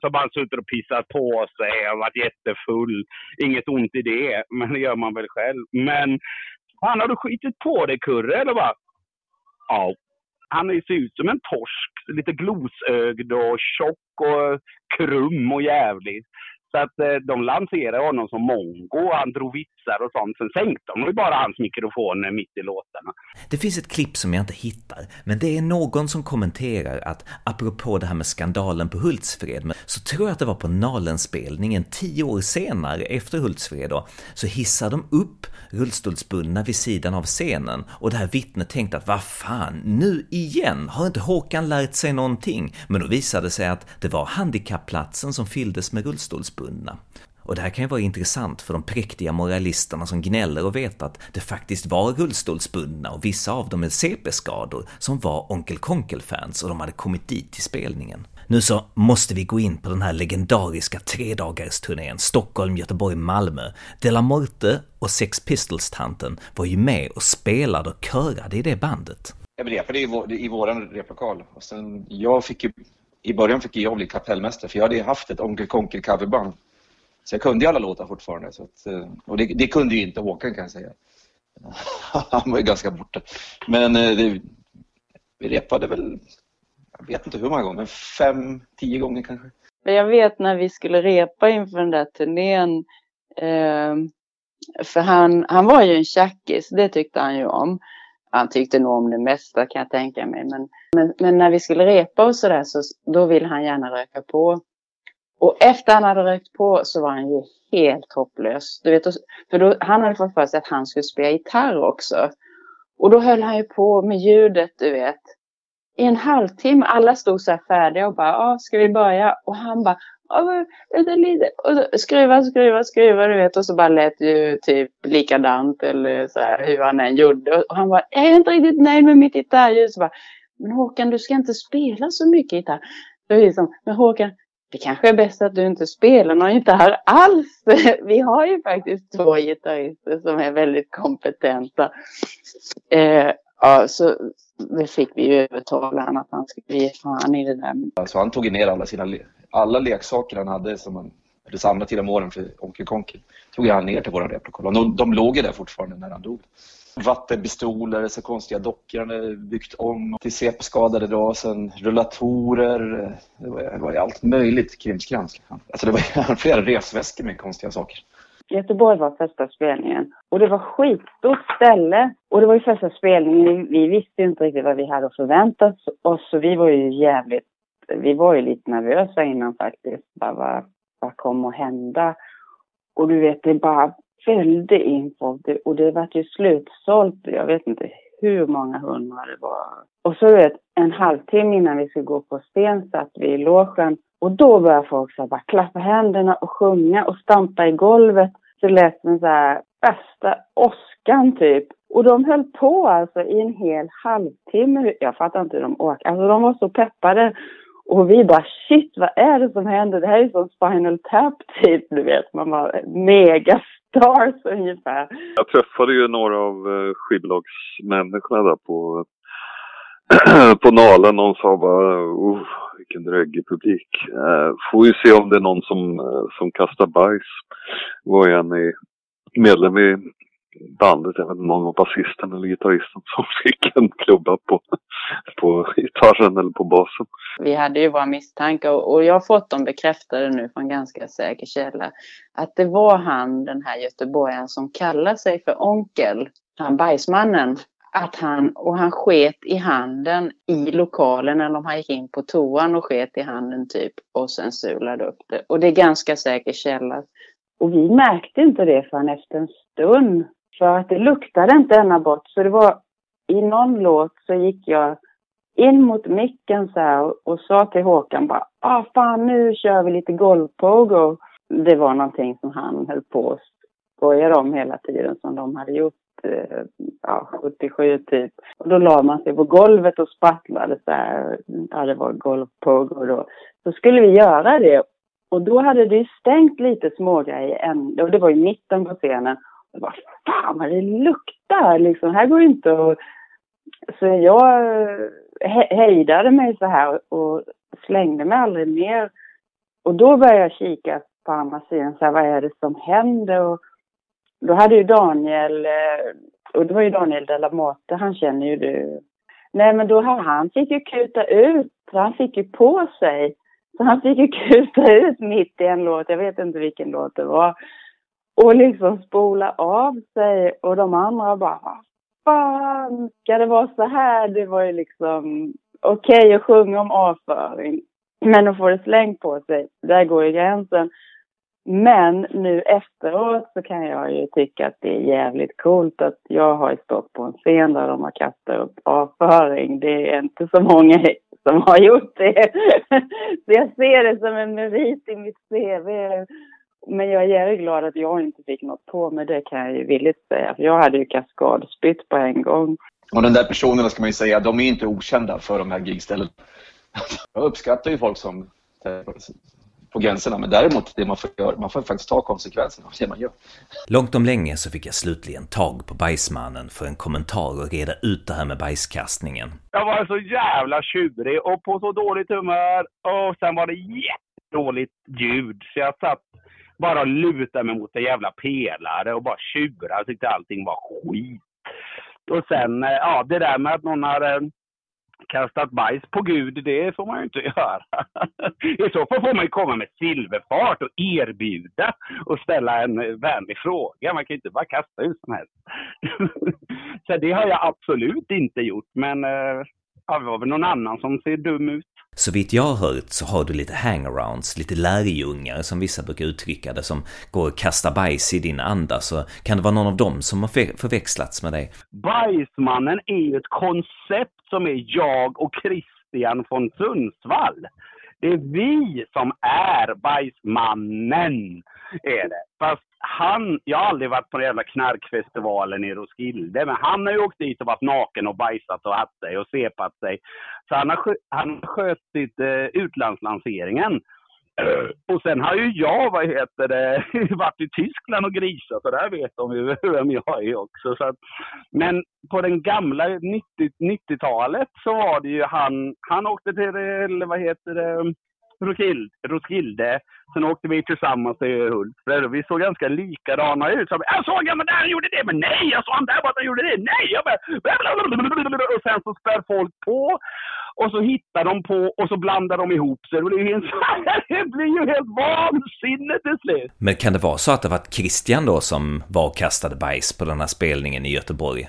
så bara suttit och pissat på sig och varit jättefull. Inget ont i det, men det gör man väl själv. Men han har du skitit på dig Kurre eller vad? Ja, han ser ut som en torsk. Lite glosögd och tjock och krum och jävlig. Så att eh, de lanserade honom som mongo, han drog vitsar och sånt. Sen sänkte de ju bara hans mikrofoner mitt i låtarna. Det finns ett klipp som jag inte hittar, men det är någon som kommenterar att apropå det här med skandalen på Hultsfred, så tror jag att det var på Nalenspelningen tio år senare efter Hultsfred då, så hissar de upp rullstolsbundna vid sidan av scenen och det här vittnet tänkte att vad fan, nu igen, har inte Håkan lärt sig någonting? Men då visade det sig att det var handikappplatsen som fylldes med rullstolsbundna. Och det här kan ju vara intressant för de präktiga moralisterna som gnäller och vet att det faktiskt var rullstolsbundna och vissa av dem med CP-skador som var Onkel Konkel-fans och de hade kommit dit till spelningen. Nu så måste vi gå in på den här legendariska tredagarsturnén Stockholm, Göteborg, Malmö. De la Morte och Sex Pistols-tanten var ju med och spelade och körade i det bandet. Jag repade i, vår, i våran replokal. Och sen, jag fick ju, I början fick jag bli kapellmästare för jag hade ju haft ett Onkel Konkel coverband. Så jag kunde ju alla låtar fortfarande. Så att, eh, och det, det, kunde ju inte Håkan kan jag säga. Han var ju ganska borta. Men eh, det, vi repade väl jag vet inte hur många gånger, fem, tio gånger kanske. Jag vet när vi skulle repa inför den där turnén. Eh, för han, han var ju en tjackis, det tyckte han ju om. Han tyckte nog om det mesta kan jag tänka mig. Men, men, men när vi skulle repa och sådär så då ville han gärna röka på. Och efter han hade rökt på så var han ju helt hopplös. Du vet, för då, han hade fått för sig att han skulle spela gitarr också. Och då höll han ju på med ljudet, du vet i en halvtimme. Alla stod så här färdiga och bara, ja, ska vi börja? Och han bara, ah, ja, det lite. Och skruva, skruva, skruva, du vet. Och så bara lät ju typ likadant eller så här hur han än gjorde. Och han bara, jag är inte riktigt nöjd med mitt gitarrljud. Så bara, men Håkan, du ska inte spela så mycket gitarr. Så liksom, men Håkan, det kanske är bäst att du inte spelar någon gitarr alls. Vi har ju faktiskt två gitarrister som är väldigt kompetenta. Eh, ja, så det fick vi ju övertala honom att han skulle ge fan i det där. Alltså han tog ner alla sina alla leksaker han hade som han hade samlat genom åren för Onkel Konkel. Tog han ner till våra replokal. De, de låg ju där fortfarande när han dog. Vattenpistoler, så konstiga dockor han hade byggt om till CP-skadade då, sen rullatorer. Det var, det var allt möjligt krimskrams. Alltså det var flera resväskor med konstiga saker. Göteborg var första spelningen. Och det var skitstort ställe. Och det var ju första spelningen. Vi visste inte riktigt vad vi hade att förvänta oss. Så vi var ju jävligt... Vi var ju lite nervösa innan faktiskt. Bara, vad, vad kommer att hända? Och du vet, det bara väldig info. Och det var ju slutsålt. Jag vet inte hur många hundra det var. Och så vet, en halvtimme innan vi skulle gå på scen satt vi i logen och då började folk så bara klappa händerna och sjunga och stampa i golvet. Så lät det så här, värsta åskan typ. Och de höll på alltså i en hel halvtimme. Jag fattar inte hur de åkte. Alltså de var så peppade. Och vi bara shit, vad är det som händer? Det här är som Spinal Tap typ, du vet. Man var stars ungefär. Jag träffade ju några av eh, skivbolagsmänniskorna där på, på Nalen. Någon sa bara, oh, vilken dräggig publik. Eh, får vi se om det är någon som, eh, som kastar bajs. Var jag en medlem i bandet, jag vet inte om det var basisten eller gitarristen som fick en klubba på, på gitarren eller på basen. Vi hade ju våra misstankar och, och jag har fått dem bekräftade nu från ganska säker källa. Att det var han, den här göteborgaren som kallar sig för onkel, han bajsmannen. Att han, och han sket i handen i lokalen eller om han gick in på toan och sket i handen typ och sen sulade upp det. Och det är ganska säker källa. Och vi märkte inte det förrän efter en stund. För att det luktade inte ända bort. Så det var i någon låt så gick jag in mot micken så här och, och sa till Håkan bara ah fan nu kör vi lite golvpogo. Det var någonting som han höll på att skoja om hela tiden som de hade gjort eh, ja, 77 typ. Och då la man sig på golvet och sprattlade så här. Ja, det var golvpogo då. Så skulle vi göra det. Och då hade det stängt lite smågrejer än, och det var ju mitten på scenen. Vad fan vad det luktar liksom. Här går det inte att... Så jag eh, hejdade mig så här och slängde mig aldrig mer. Och då började jag kika på andra sidan, så här, vad är det som händer? Och då hade ju Daniel, eh, och det var ju Daniel Delamotte, han känner ju du. Nej men då har han fick ju kuta ut, han fick ju på sig. Så han fick ju kuta ut mitt i en låt, jag vet inte vilken låt det var. Och liksom spola av sig och de andra bara, vad fan ska det vara så här? Det var ju liksom okej okay att sjunga om avföring. Men att få det slängt på sig, där går ju gränsen. Men nu efteråt så kan jag ju tycka att det är jävligt coolt att jag har stått på en scen där de har kastat upp avföring. Det är inte så många som har gjort det. Så jag ser det som en merit i mitt CV. Men jag är glad att jag inte fick något på mig, det kan jag ju villigt säga. För jag hade ju kaskadspytt på en gång. Och den där personerna ska man ju säga, de är inte okända för de här gigställena. Jag uppskattar ju folk som på gränserna, men däremot det man får göra, man får faktiskt ta konsekvenserna av det man gör. Långt om länge så fick jag slutligen tag på bajsmannen för en kommentar och reda ut det här med bajskastningen. Jag var så jävla tjurig och på så dåligt humör och sen var det jättedåligt ljud så jag satt bara luta mig mot en jävla pelare och bara tjura. Jag tyckte allting var skit. Och sen, eh, ja, det där med att någon har eh, kastat bajs på Gud, det får man ju inte göra. I så fall får man ju komma med silverfart och erbjuda och ställa en eh, vänlig fråga. Man kan ju inte bara kasta hur som helst. så det har jag absolut inte gjort, men ja, det var väl någon annan som ser dum ut. Så vitt jag har hört så har du lite hangarounds, lite lärjungar som vissa brukar uttrycka det, som går och kastar bajs i din anda. Så kan det vara någon av dem som har förväxlats med dig? Bajsmannen är ju ett koncept som är jag och Christian från Sundsvall. Det är vi som är bajsmannen. Är det. Fast han, jag har aldrig varit på den jävla knarkfestivalen i Roskilde, men han har ju åkt dit och varit naken och bajsat och haft sig och sepat sig. Så han har, han har skötit eh, utlandslanseringen. Och sen har ju jag, vad heter det, varit i Tyskland och grisat och där vet de ju vem jag är också. Så att, men på den gamla 90, 90-talet så var det ju han, han åkte till, eh, eller vad heter det, Roskilde, Roskilde. Sen åkte vi tillsammans till Hultsfred vi såg ganska likadana ut. Så jag såg han där, han gjorde det, men nej, jag såg han där borta, han gjorde det, nej! Jag bara, och sen så spär folk på och så hittar de på och så blandar de ihop sig. Och det, är helt, det blir ju helt vansinnigt till slut. Men kan det vara så att det var Christian då som var och kastade bajs på den här spelningen i Göteborg?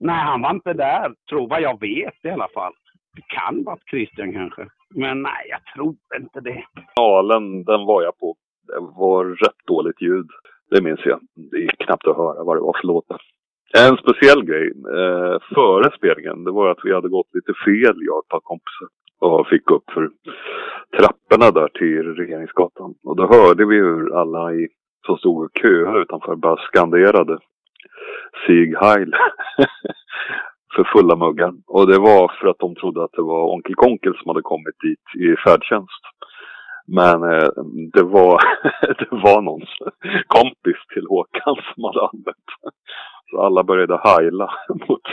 Nej, han var inte där, tror vad jag vet i alla fall. Det kan vara Christian kanske. Men nej, jag tror inte det. Finalen, den var jag på. Det var rätt dåligt ljud. Det minns jag. Det gick knappt att höra vad det var för låtar. En speciell grej eh, före spelningen, det var att vi hade gått lite fel, jag och ett par kompisar. Och fick upp för trapporna där till Regeringsgatan. Och då hörde vi hur alla i som stod och köade utanför bara skanderade Sieg Heil för fulla muggar. Och det var för att de trodde att det var Onkel Konkel som hade kommit dit i färdtjänst. Men eh, det, var, det var någons kompis till Håkan som hade använt. Så alla började heila mot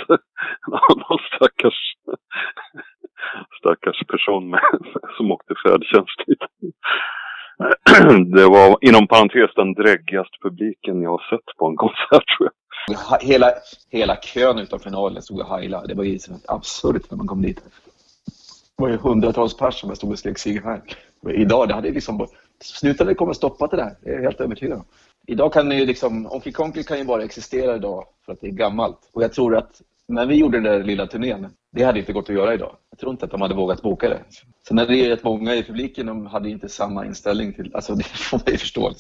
någon stackars, stackars person med, som åkte färdtjänst dit. Det var inom parentes den dräggigaste publiken jag har sett på en konsert tror jag. Hela, hela kön utanför finalen stod och heilade. Det var ju absurt när man kom dit. Det var ju hundratals personer som stod och skrek Sieg Heil. Idag, det hade liksom... Snuten hade kommit stoppat det där, det är jag helt övertygad om. Idag kan ju liksom, Onkel Konkel kan ju bara existera idag för att det är gammalt. Och jag tror att när vi gjorde den där lilla turnén, det hade inte gått att göra idag. Jag tror inte att de hade vågat boka det. Sen är det rätt många i publiken, de hade inte samma inställning till, alltså det får man ju förstå.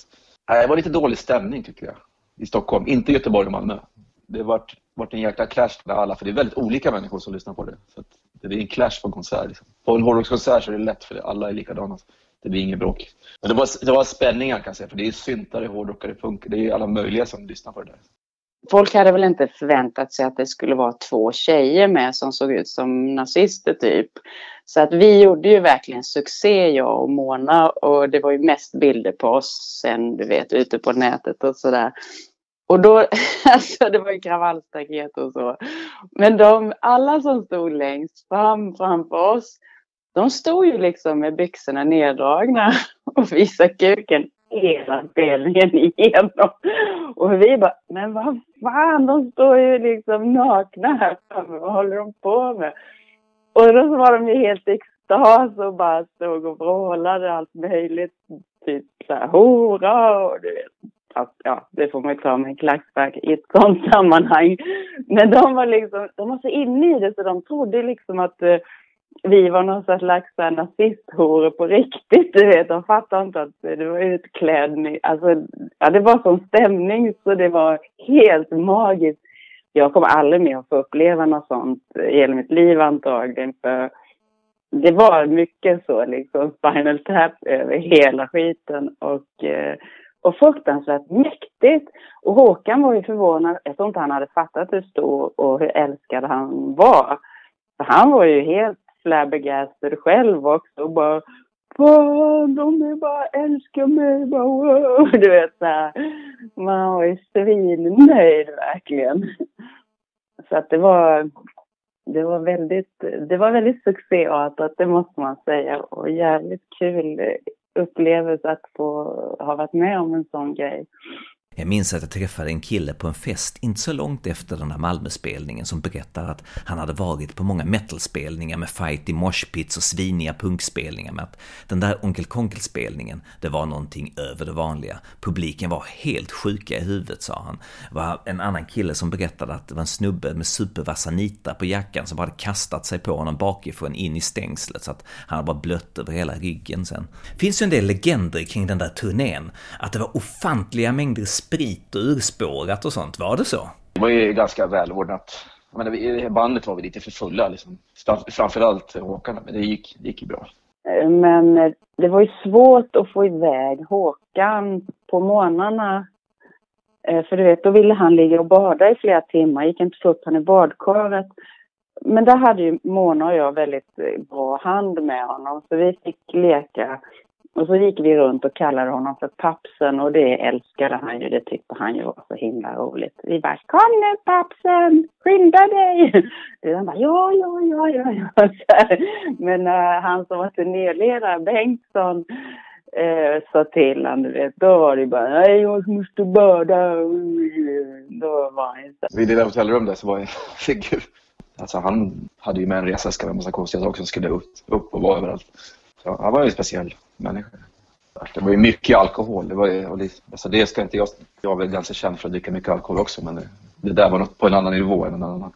Det var lite dålig stämning tycker jag, i Stockholm. Inte Göteborg och Malmö. Det har varit, en jäkla clash med alla, för det är väldigt olika människor som lyssnar på det. Så det blir en clash på en konsert. Liksom. På en hårdrockskonsert så är det lätt för alla är likadana. Det blir inget bråk. Men det var, det var spänningar kan jag säga, för det är syntare, hårdrockare, punk. Det är alla möjliga som lyssnar på det där. Folk hade väl inte förväntat sig att det skulle vara två tjejer med som såg ut som nazister typ. Så att vi gjorde ju verkligen succé jag och Mona och det var ju mest bilder på oss sen du vet ute på nätet och sådär. Och då, alltså det var ju kravallstaket och så. Men de, alla som stod längst fram framför oss, de stod ju liksom med byxorna neddragna och visade kuken hela spelningen igenom. Och vi bara, men vad fan, de står ju liksom nakna här framme, vad håller de på med? Och då var de ju helt i extas och bara stod och vrålade allt möjligt. Typ så här, hora och du vet att ja, det får man ju ta med en klackspark i ett sånt sammanhang. Men de var liksom, de var så inne i det så de trodde liksom att eh, vi var någon slags nazisthoror på riktigt, du vet. De fattade inte att eh, det var utklädning. Alltså, ja, det var sån stämning så det var helt magiskt. Jag kommer aldrig mer att få uppleva något sånt eh, i hela mitt liv antagligen. För det var mycket så liksom Spinal Tap över hela skiten och, eh, och fruktansvärt mäktigt. Och Håkan var ju förvånad. Jag tror inte han hade fattat hur stor och hur älskad han var. För han var ju helt flabbergasted själv också. Och bara Fan, de är bara älskar mig. Bara, wow. Du vet så här. Man var ju svinnöjd verkligen. Så att det var, det var väldigt, det var väldigt succéartat, det måste man säga. Och jävligt kul upplevelse att få ha varit med om en sån grej. Jag minns att jag träffade en kille på en fest inte så långt efter den här Malmöspelningen som berättar att han hade varit på många metalspelningar med fight i moshpits och sviniga punkspelningar med att den där Onkel Konkel-spelningen, det var någonting över det vanliga. Publiken var helt sjuka i huvudet, sa han. Det var en annan kille som berättade att det var en snubbe med supervassa nitar på jackan som hade kastat sig på honom bakifrån in i stängslet så att han var blött över hela ryggen sen. Det finns ju en del legender kring den där turnén, att det var ofantliga mängder sprit och urspårat och sånt, var det så? Det var ju ganska välordnat. Men I bandet var vi lite för fulla, liksom. framförallt Håkan, men det gick, det gick ju bra. Men det var ju svårt att få iväg Håkan på morgnarna. Eh, för du vet, då ville han ligga och bada i flera timmar, gick inte få upp han i badkaret. Men där hade ju Mona och jag väldigt bra hand med honom, så vi fick leka och så gick vi runt och kallade honom för Pappsen och det älskade han ju. Det tyckte han ju var så himla roligt. Vi bara Kom nu Pappsen! Skynda dig! Det han bara ja, ja, ja, ja, ja. Men uh, han som var turnéledare, Bengtsson, uh, sa till honom, du vet. Då var det bara nej, jag måste bada. Då var han så. Vid det där hotellrum där så var jag figur. Alltså han hade ju med en resväska med en massa konstiga saker som skulle upp, upp och vara överallt. Så han var ju speciell människor. Det var ju mycket alkohol. Det, var ju, alltså det ska inte jag, jag är väl ganska känd för att dricka mycket alkohol också men det, det där var något på en annan nivå än en annan.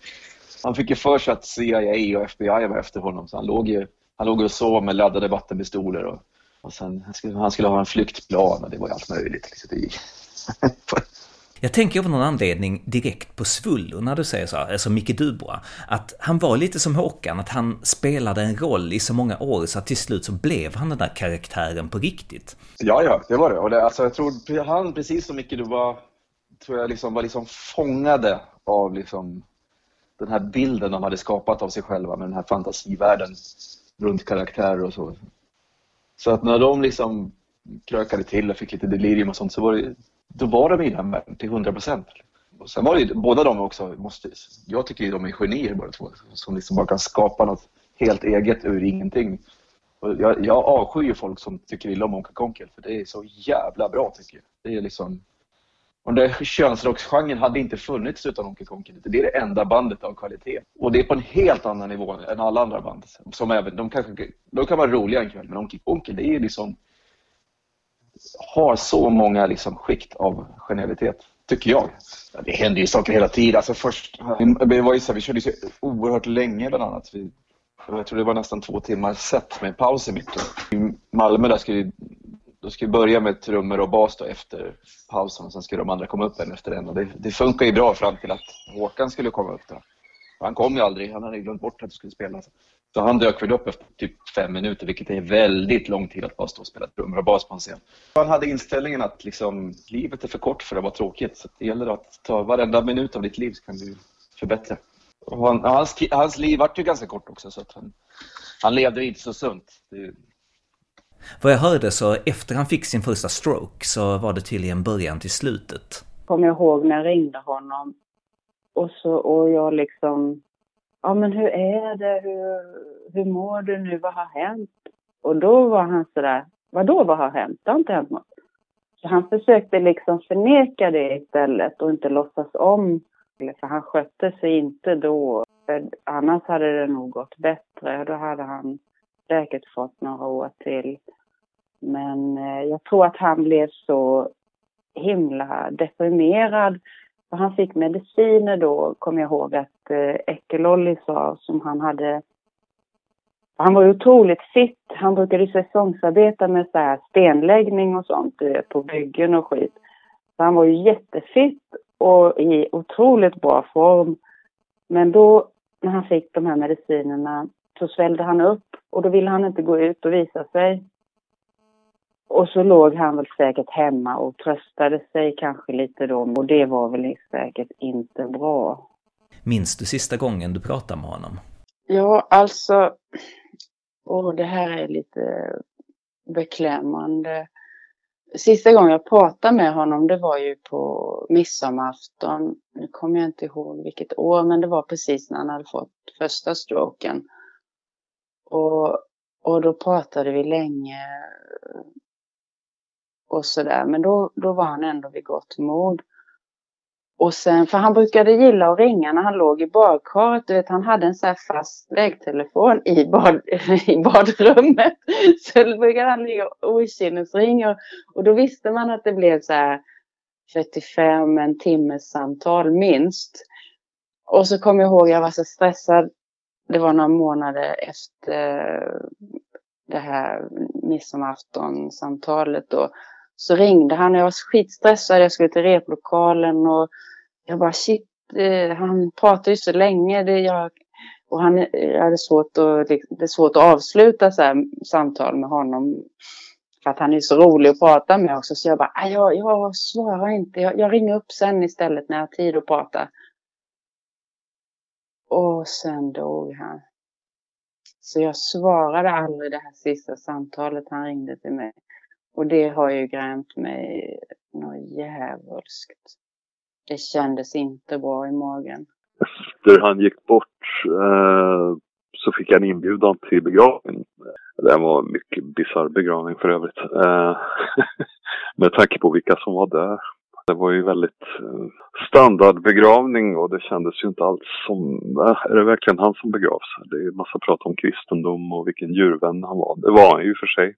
Han fick ju för sig att CIA och FBI var efter honom så han låg ju han låg och sov med laddade vattenpistoler och, och sen han skulle, han skulle ha en flyktplan och det var ju allt möjligt. Liksom. Jag tänker av någon anledning direkt på Svullo när du säger så här, alltså Micke Dubra, att han var lite som Håkan, att han spelade en roll i så många år så att till slut så blev han den där karaktären på riktigt. Ja, ja, det var det. Och det, alltså, jag tror han, precis som Micke Dubra, tror jag liksom var liksom fångade av liksom den här bilden de hade skapat av sig själva med den här fantasivärlden runt karaktärer och så. Så att när de liksom krökade till och fick lite delirium och sånt så var det, då var de i den världen till 100 procent. Sen var det ju, båda de också, måste, jag tycker de är genier båda två, som liksom bara kan skapa något helt eget ur ingenting. Och jag, jag avskyr folk som tycker illa om Onkel Konkel för det är så jävla bra tycker jag. Det är liksom och den där könsrocksgenren hade inte funnits utan Onkel Konkel. Det är det enda bandet av kvalitet. Och det är på en helt annan nivå än alla andra band. Som även, de, kanske, de kan vara roliga en kväll, men Onkel Konkel, det är liksom har så många liksom skikt av genialitet, tycker jag. Ja, det händer ju saker hela tiden. Alltså först, det var ju så, vi körde så oerhört länge bland annat. Vi, jag tror det var nästan två timmar set med paus i mitten. I Malmö där skulle då ska vi börja med trummor och bas då efter pausen och sen ska de andra komma upp en efter en. Och det, det funkar ju bra fram till att Håkan skulle komma upp då. Han kom ju aldrig, han hade glömt bort att det skulle spela. Så han dök väl upp efter typ fem minuter, vilket är väldigt lång tid att bara stå och spela trummor och bas på en scen. Han hade inställningen att liksom, livet är för kort för att vara tråkigt. Så det gäller att ta varenda minut av ditt liv så kan du förbättra. Och han, hans, hans liv var ju ganska kort också, så att han, han levde inte så sunt. Det, vad jag hörde så efter han fick sin första stroke så var det tydligen början till slutet. Kommer jag ihåg när jag ringde honom och, så, och jag liksom, ja men hur är det, hur, hur mår du nu, vad har hänt? Och då var han sådär, vadå vad har hänt? Det har inte hänt något. Så han försökte liksom förneka det istället och inte låtsas om. För han skötte sig inte då. För annars hade det nog gått bättre. Då hade han säkert fått några år till. Men eh, jag tror att han blev så himla deprimerad. Och han fick mediciner då, kommer jag ihåg att eh, Ekelolli sa, som han hade han var otroligt fit. Han brukade säsongsarbeta med så här stenläggning och sånt vet, på byggen och skit. Så han var ju jättefit och i otroligt bra form. Men då när han fick de här medicinerna så svällde han upp och då ville han inte gå ut och visa sig. Och så låg han väl säkert hemma och tröstade sig kanske lite då och det var väl säkert inte bra. Minns du sista gången du pratade med honom? Ja, alltså, och det här är lite beklämmande. Sista gången jag pratade med honom det var ju på midsommarafton. Nu kommer jag inte ihåg vilket år men det var precis när han hade fått första stroken. Och, och då pratade vi länge och sådär. Men då, då var han ändå vid gott mod. Och sen, för han brukade gilla att ringa när han låg i badkaret. Du vet, han hade en sån här fast vägtelefon i, bad, i badrummet. Så då brukade han ligga och okynnesringa. Och då visste man att det blev så här 45, en timmes samtal minst. Och så kom jag ihåg, jag var så stressad det var några månader efter det här midsommaraftonsamtalet då. Så ringde han och jag var skitstressad. Jag skulle till replokalen och jag bara shit, eh, han pratar ju så länge. Det jag, och han jag hade svårt att, det är svårt att avsluta så här, samtal med honom. För att han är så rolig att prata med också. Så jag bara, jag, jag svarar inte. Jag, jag ringer upp sen istället när jag har tid att prata. Och sen dog han. Så jag svarade aldrig det här sista samtalet han ringde till mig. Och det har ju grämt mig något djävulskt. Det kändes inte bra i magen. Efter han gick bort eh, så fick jag en inbjudan till begravning. Det var en mycket bisarr begravning för övrigt. Eh, med tanke på vilka som var där. Det var ju väldigt eh, standardbegravning och det kändes ju inte alls som, eh, är det verkligen han som begravs? Det är massa prat om kristendom och vilken djurvän han var. Det var han ju för sig.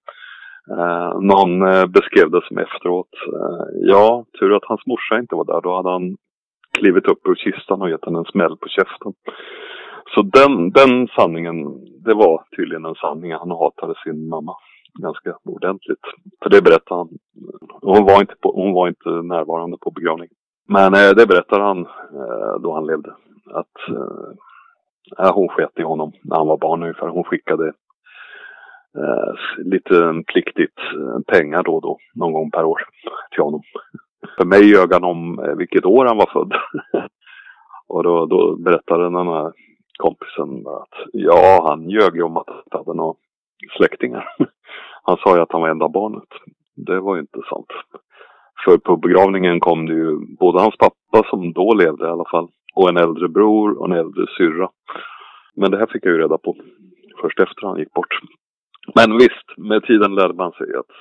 Eh, någon eh, beskrev det som efteråt. Eh, ja, tur att hans morsa inte var där. Då hade han klivit upp ur kistan och gett henne en smäll på käften. Så den, den sanningen, det var tydligen en sanning. Han hatade sin mamma ganska ordentligt. För det berättade han. Hon var inte, på, hon var inte närvarande på begravningen. Men eh, det berättar han eh, då han levde. Att eh, eh hon sket i honom när han var barn ungefär. Hon skickade Eh, lite pliktigt eh, pengar då och då, någon gång per år till honom. För mig ljög han om eh, vilket år han var född. och då, då berättade den här kompisen att ja, han ljög ju om att han inte hade några släktingar. Han sa ju att han var enda barnet. Det var ju inte sant. För på begravningen kom det ju både hans pappa som då levde i alla fall och en äldre bror och en äldre syrra. Men det här fick jag ju reda på först efter han gick bort. Men visst, med tiden lärde man sig att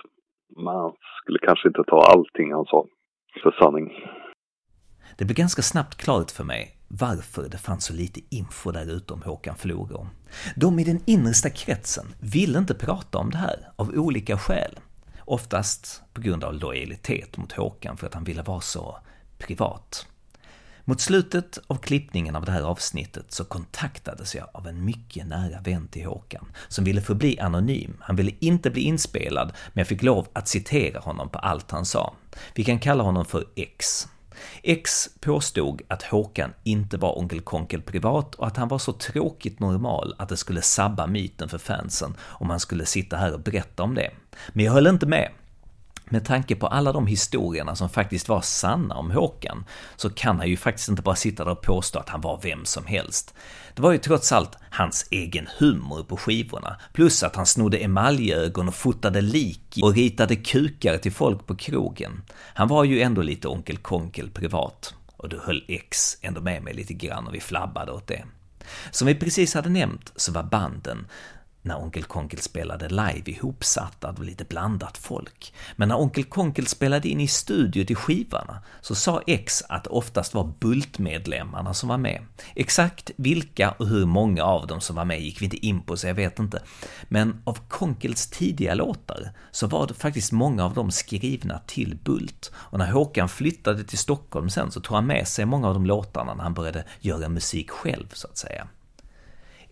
man skulle kanske inte ta allting han sa för sanning. Det blev ganska snabbt klart för mig varför det fanns så lite info där ute om Håkan Floro. De i den innersta kretsen ville inte prata om det här av olika skäl. Oftast på grund av lojalitet mot Håkan för att han ville vara så privat. Mot slutet av klippningen av det här avsnittet så kontaktades jag av en mycket nära vän till Håkan, som ville förbli anonym. Han ville inte bli inspelad, men jag fick lov att citera honom på allt han sa. Vi kan kalla honom för X. X påstod att Håkan inte var Onkel Konkel privat och att han var så tråkigt normal att det skulle sabba myten för fansen om han skulle sitta här och berätta om det. Men jag höll inte med. Med tanke på alla de historierna som faktiskt var sanna om Håkan, så kan han ju faktiskt inte bara sitta där och påstå att han var vem som helst. Det var ju trots allt hans egen humor på skivorna, plus att han snodde emaljögon och fotade lik och ritade kukar till folk på krogen. Han var ju ändå lite Onkel Konkel privat. Och då höll X ändå med mig lite grann och vi flabbade åt det. Som vi precis hade nämnt så var banden när Onkel Konkel spelade live ihopsatt av lite blandat folk. Men när Onkel Konkel spelade in i studio till skivorna så sa X att det oftast var Bultmedlemmarna som var med. Exakt vilka och hur många av dem som var med gick vi inte in på så jag vet inte. Men av Konkels tidiga låtar så var det faktiskt många av dem skrivna till Bult. Och när Håkan flyttade till Stockholm sen så tog han med sig många av de låtarna när han började göra musik själv så att säga.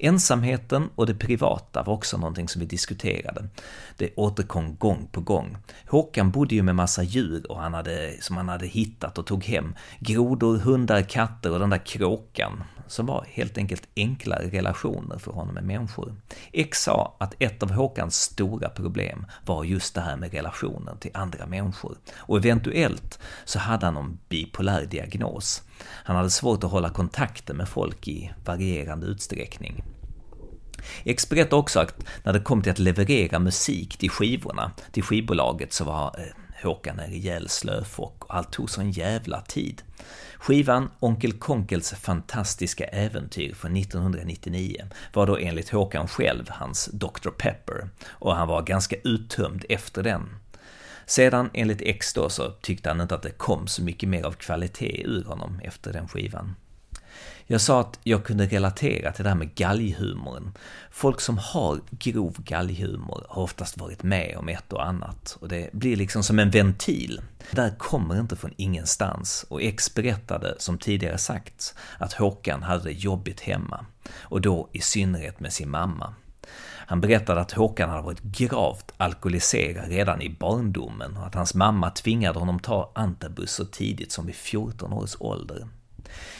Ensamheten och det privata var också någonting som vi diskuterade. Det återkom gång på gång. Håkan bodde ju med massa djur och han hade, som han hade hittat och tog hem. Grodor, hundar, katter och den där kråkan som var helt enkelt enklare relationer för honom med människor. X sa att ett av Håkans stora problem var just det här med relationen till andra människor. Och eventuellt så hade han någon bipolär diagnos. Han hade svårt att hålla kontakten med folk i varierande utsträckning. X berättar också att när det kom till att leverera musik till skivorna, till skivbolaget, så var eh, Håkan en rejäl slöfock och allt tog sån jävla tid. Skivan Onkel Konkels fantastiska äventyr från 1999 var då enligt Håkan själv hans Dr. Pepper och han var ganska uttömd efter den. Sedan enligt X då så tyckte han inte att det kom så mycket mer av kvalitet ur honom efter den skivan. Jag sa att jag kunde relatera till det här med galghumorn. Folk som har grov galghumor har oftast varit med om ett och annat och det blir liksom som en ventil. Det där kommer inte från ingenstans och X berättade, som tidigare sagts, att Håkan hade det jobbigt hemma och då i synnerhet med sin mamma. Han berättade att Håkan hade varit gravt alkoholiserad redan i barndomen och att hans mamma tvingade honom ta antabus så tidigt som vid 14 års ålder.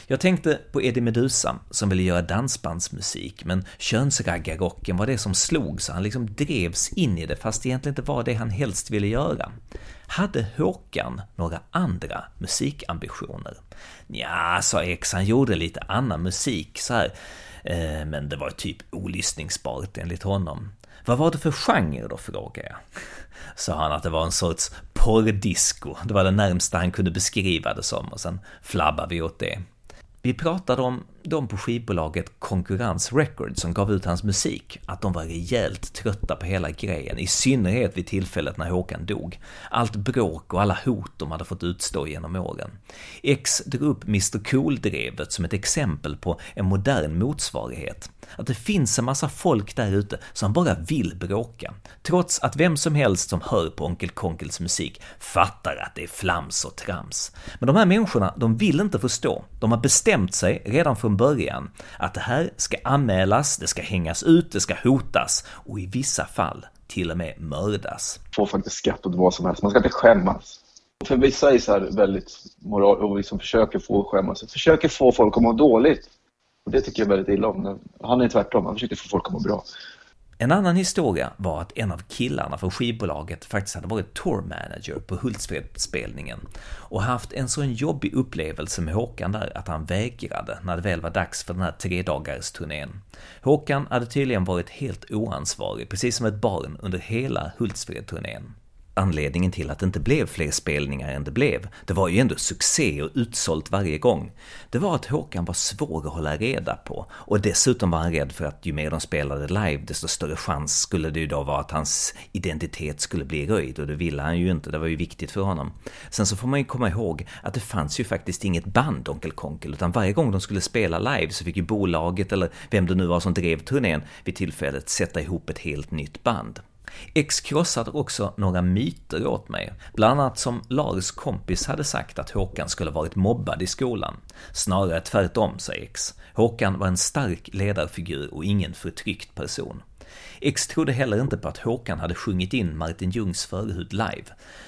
Jag tänkte på Eddie Meduza som ville göra dansbandsmusik, men könsraggarrocken var det som slog så han liksom drevs in i det fast det egentligen inte var det han helst ville göra. Hade Håkan några andra musikambitioner? Ja, sa X, han gjorde lite annan musik så här, Eh, men det var typ olyssningsbart enligt honom. Vad var det för genre då, frågade jag. Sa han att det var en sorts porrdisco, det var det närmsta han kunde beskriva det som och sen flabbade vi åt det. Vi pratade om de på skivbolaget Konkurrens Records som gav ut hans musik, att de var rejält trötta på hela grejen, i synnerhet vid tillfället när Håkan dog. Allt bråk och alla hot de hade fått utstå genom åren. X drog upp Mr Cool-drevet som ett exempel på en modern motsvarighet. Att det finns en massa folk där ute som bara vill bråka, trots att vem som helst som hör på Onkel Konkels musik fattar att det är flams och trams. Men de här människorna, de vill inte förstå. De har bestämt sig redan från början att det här ska anmälas, det ska hängas ut, det ska hotas och i vissa fall till och med mördas. Får faktiskt skatt åt vad som helst, man ska inte skämmas. För vissa är så här väldigt moral och liksom försöker få skämmas, försöker få folk att må dåligt. Och det tycker jag väldigt illa om. Han är tvärtom, han försöker få folk att må bra. En annan historia var att en av killarna från skivbolaget faktiskt hade varit tourmanager på Hultsfredsspelningen och haft en sån jobbig upplevelse med Håkan där att han vägrade när det väl var dags för den här tredagars turnén. Håkan hade tydligen varit helt oansvarig, precis som ett barn under hela Hultsfred-turnén anledningen till att det inte blev fler spelningar än det blev, det var ju ändå succé och utsålt varje gång, det var att Håkan var svår att hålla reda på. Och dessutom var han rädd för att ju mer de spelade live, desto större chans skulle det ju då vara att hans identitet skulle bli röjd, och det ville han ju inte, det var ju viktigt för honom. Sen så får man ju komma ihåg att det fanns ju faktiskt inget band Onkel Konkel, utan varje gång de skulle spela live så fick ju bolaget, eller vem det nu var som drev turnén, vid tillfället sätta ihop ett helt nytt band. X krossade också några myter åt mig, bland annat som Lars kompis hade sagt att Håkan skulle varit mobbad i skolan. Snarare tvärtom, säger X. Håkan var en stark ledarfigur och ingen förtryckt person. X trodde heller inte på att Håkan hade sjungit in Martin Ljungs förhud live.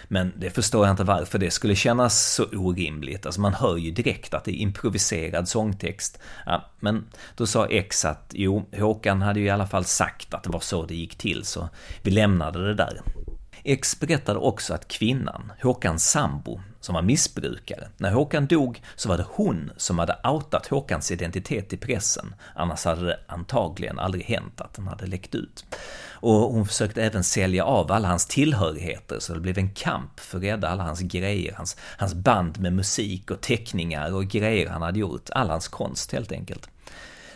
Men det förstår jag inte varför det skulle kännas så orimligt. Alltså man hör ju direkt att det är improviserad sångtext. Ja, men då sa X att jo, Håkan hade ju i alla fall sagt att det var så det gick till, så vi lämnade det där. X berättade också att kvinnan, Håkans sambo, som var missbrukare. När Håkan dog så var det hon som hade outat Håkans identitet i pressen, annars hade det antagligen aldrig hänt att den hade läckt ut. Och hon försökte även sälja av alla hans tillhörigheter, så det blev en kamp för att rädda alla hans grejer, hans, hans band med musik och teckningar och grejer han hade gjort, all hans konst helt enkelt.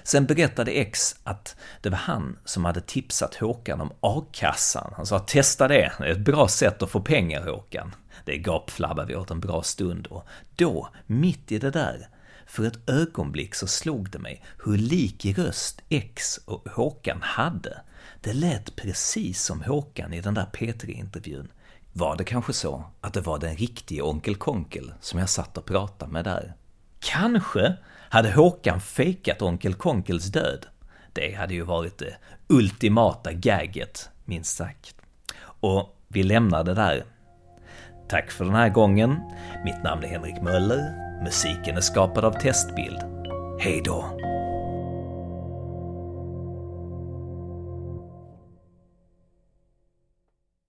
Sen berättade X att det var han som hade tipsat Håkan om a-kassan. Han sa testa det, det är ett bra sätt att få pengar Håkan. Det gapflabbade vi åt en bra stund och då, mitt i det där, för ett ögonblick så slog det mig hur lik röst X och Håkan hade. Det lät precis som Håkan i den där P3-intervjun. Var det kanske så att det var den riktiga Onkel Konkel som jag satt och pratade med där? Kanske hade Håkan fejkat Onkel Konkels död? Det hade ju varit det ultimata gagget, minst sagt. Och vi lämnar det där. Tack för den här gången. Mitt namn är Henrik Möller. Musiken är skapad av Testbild. Hej då!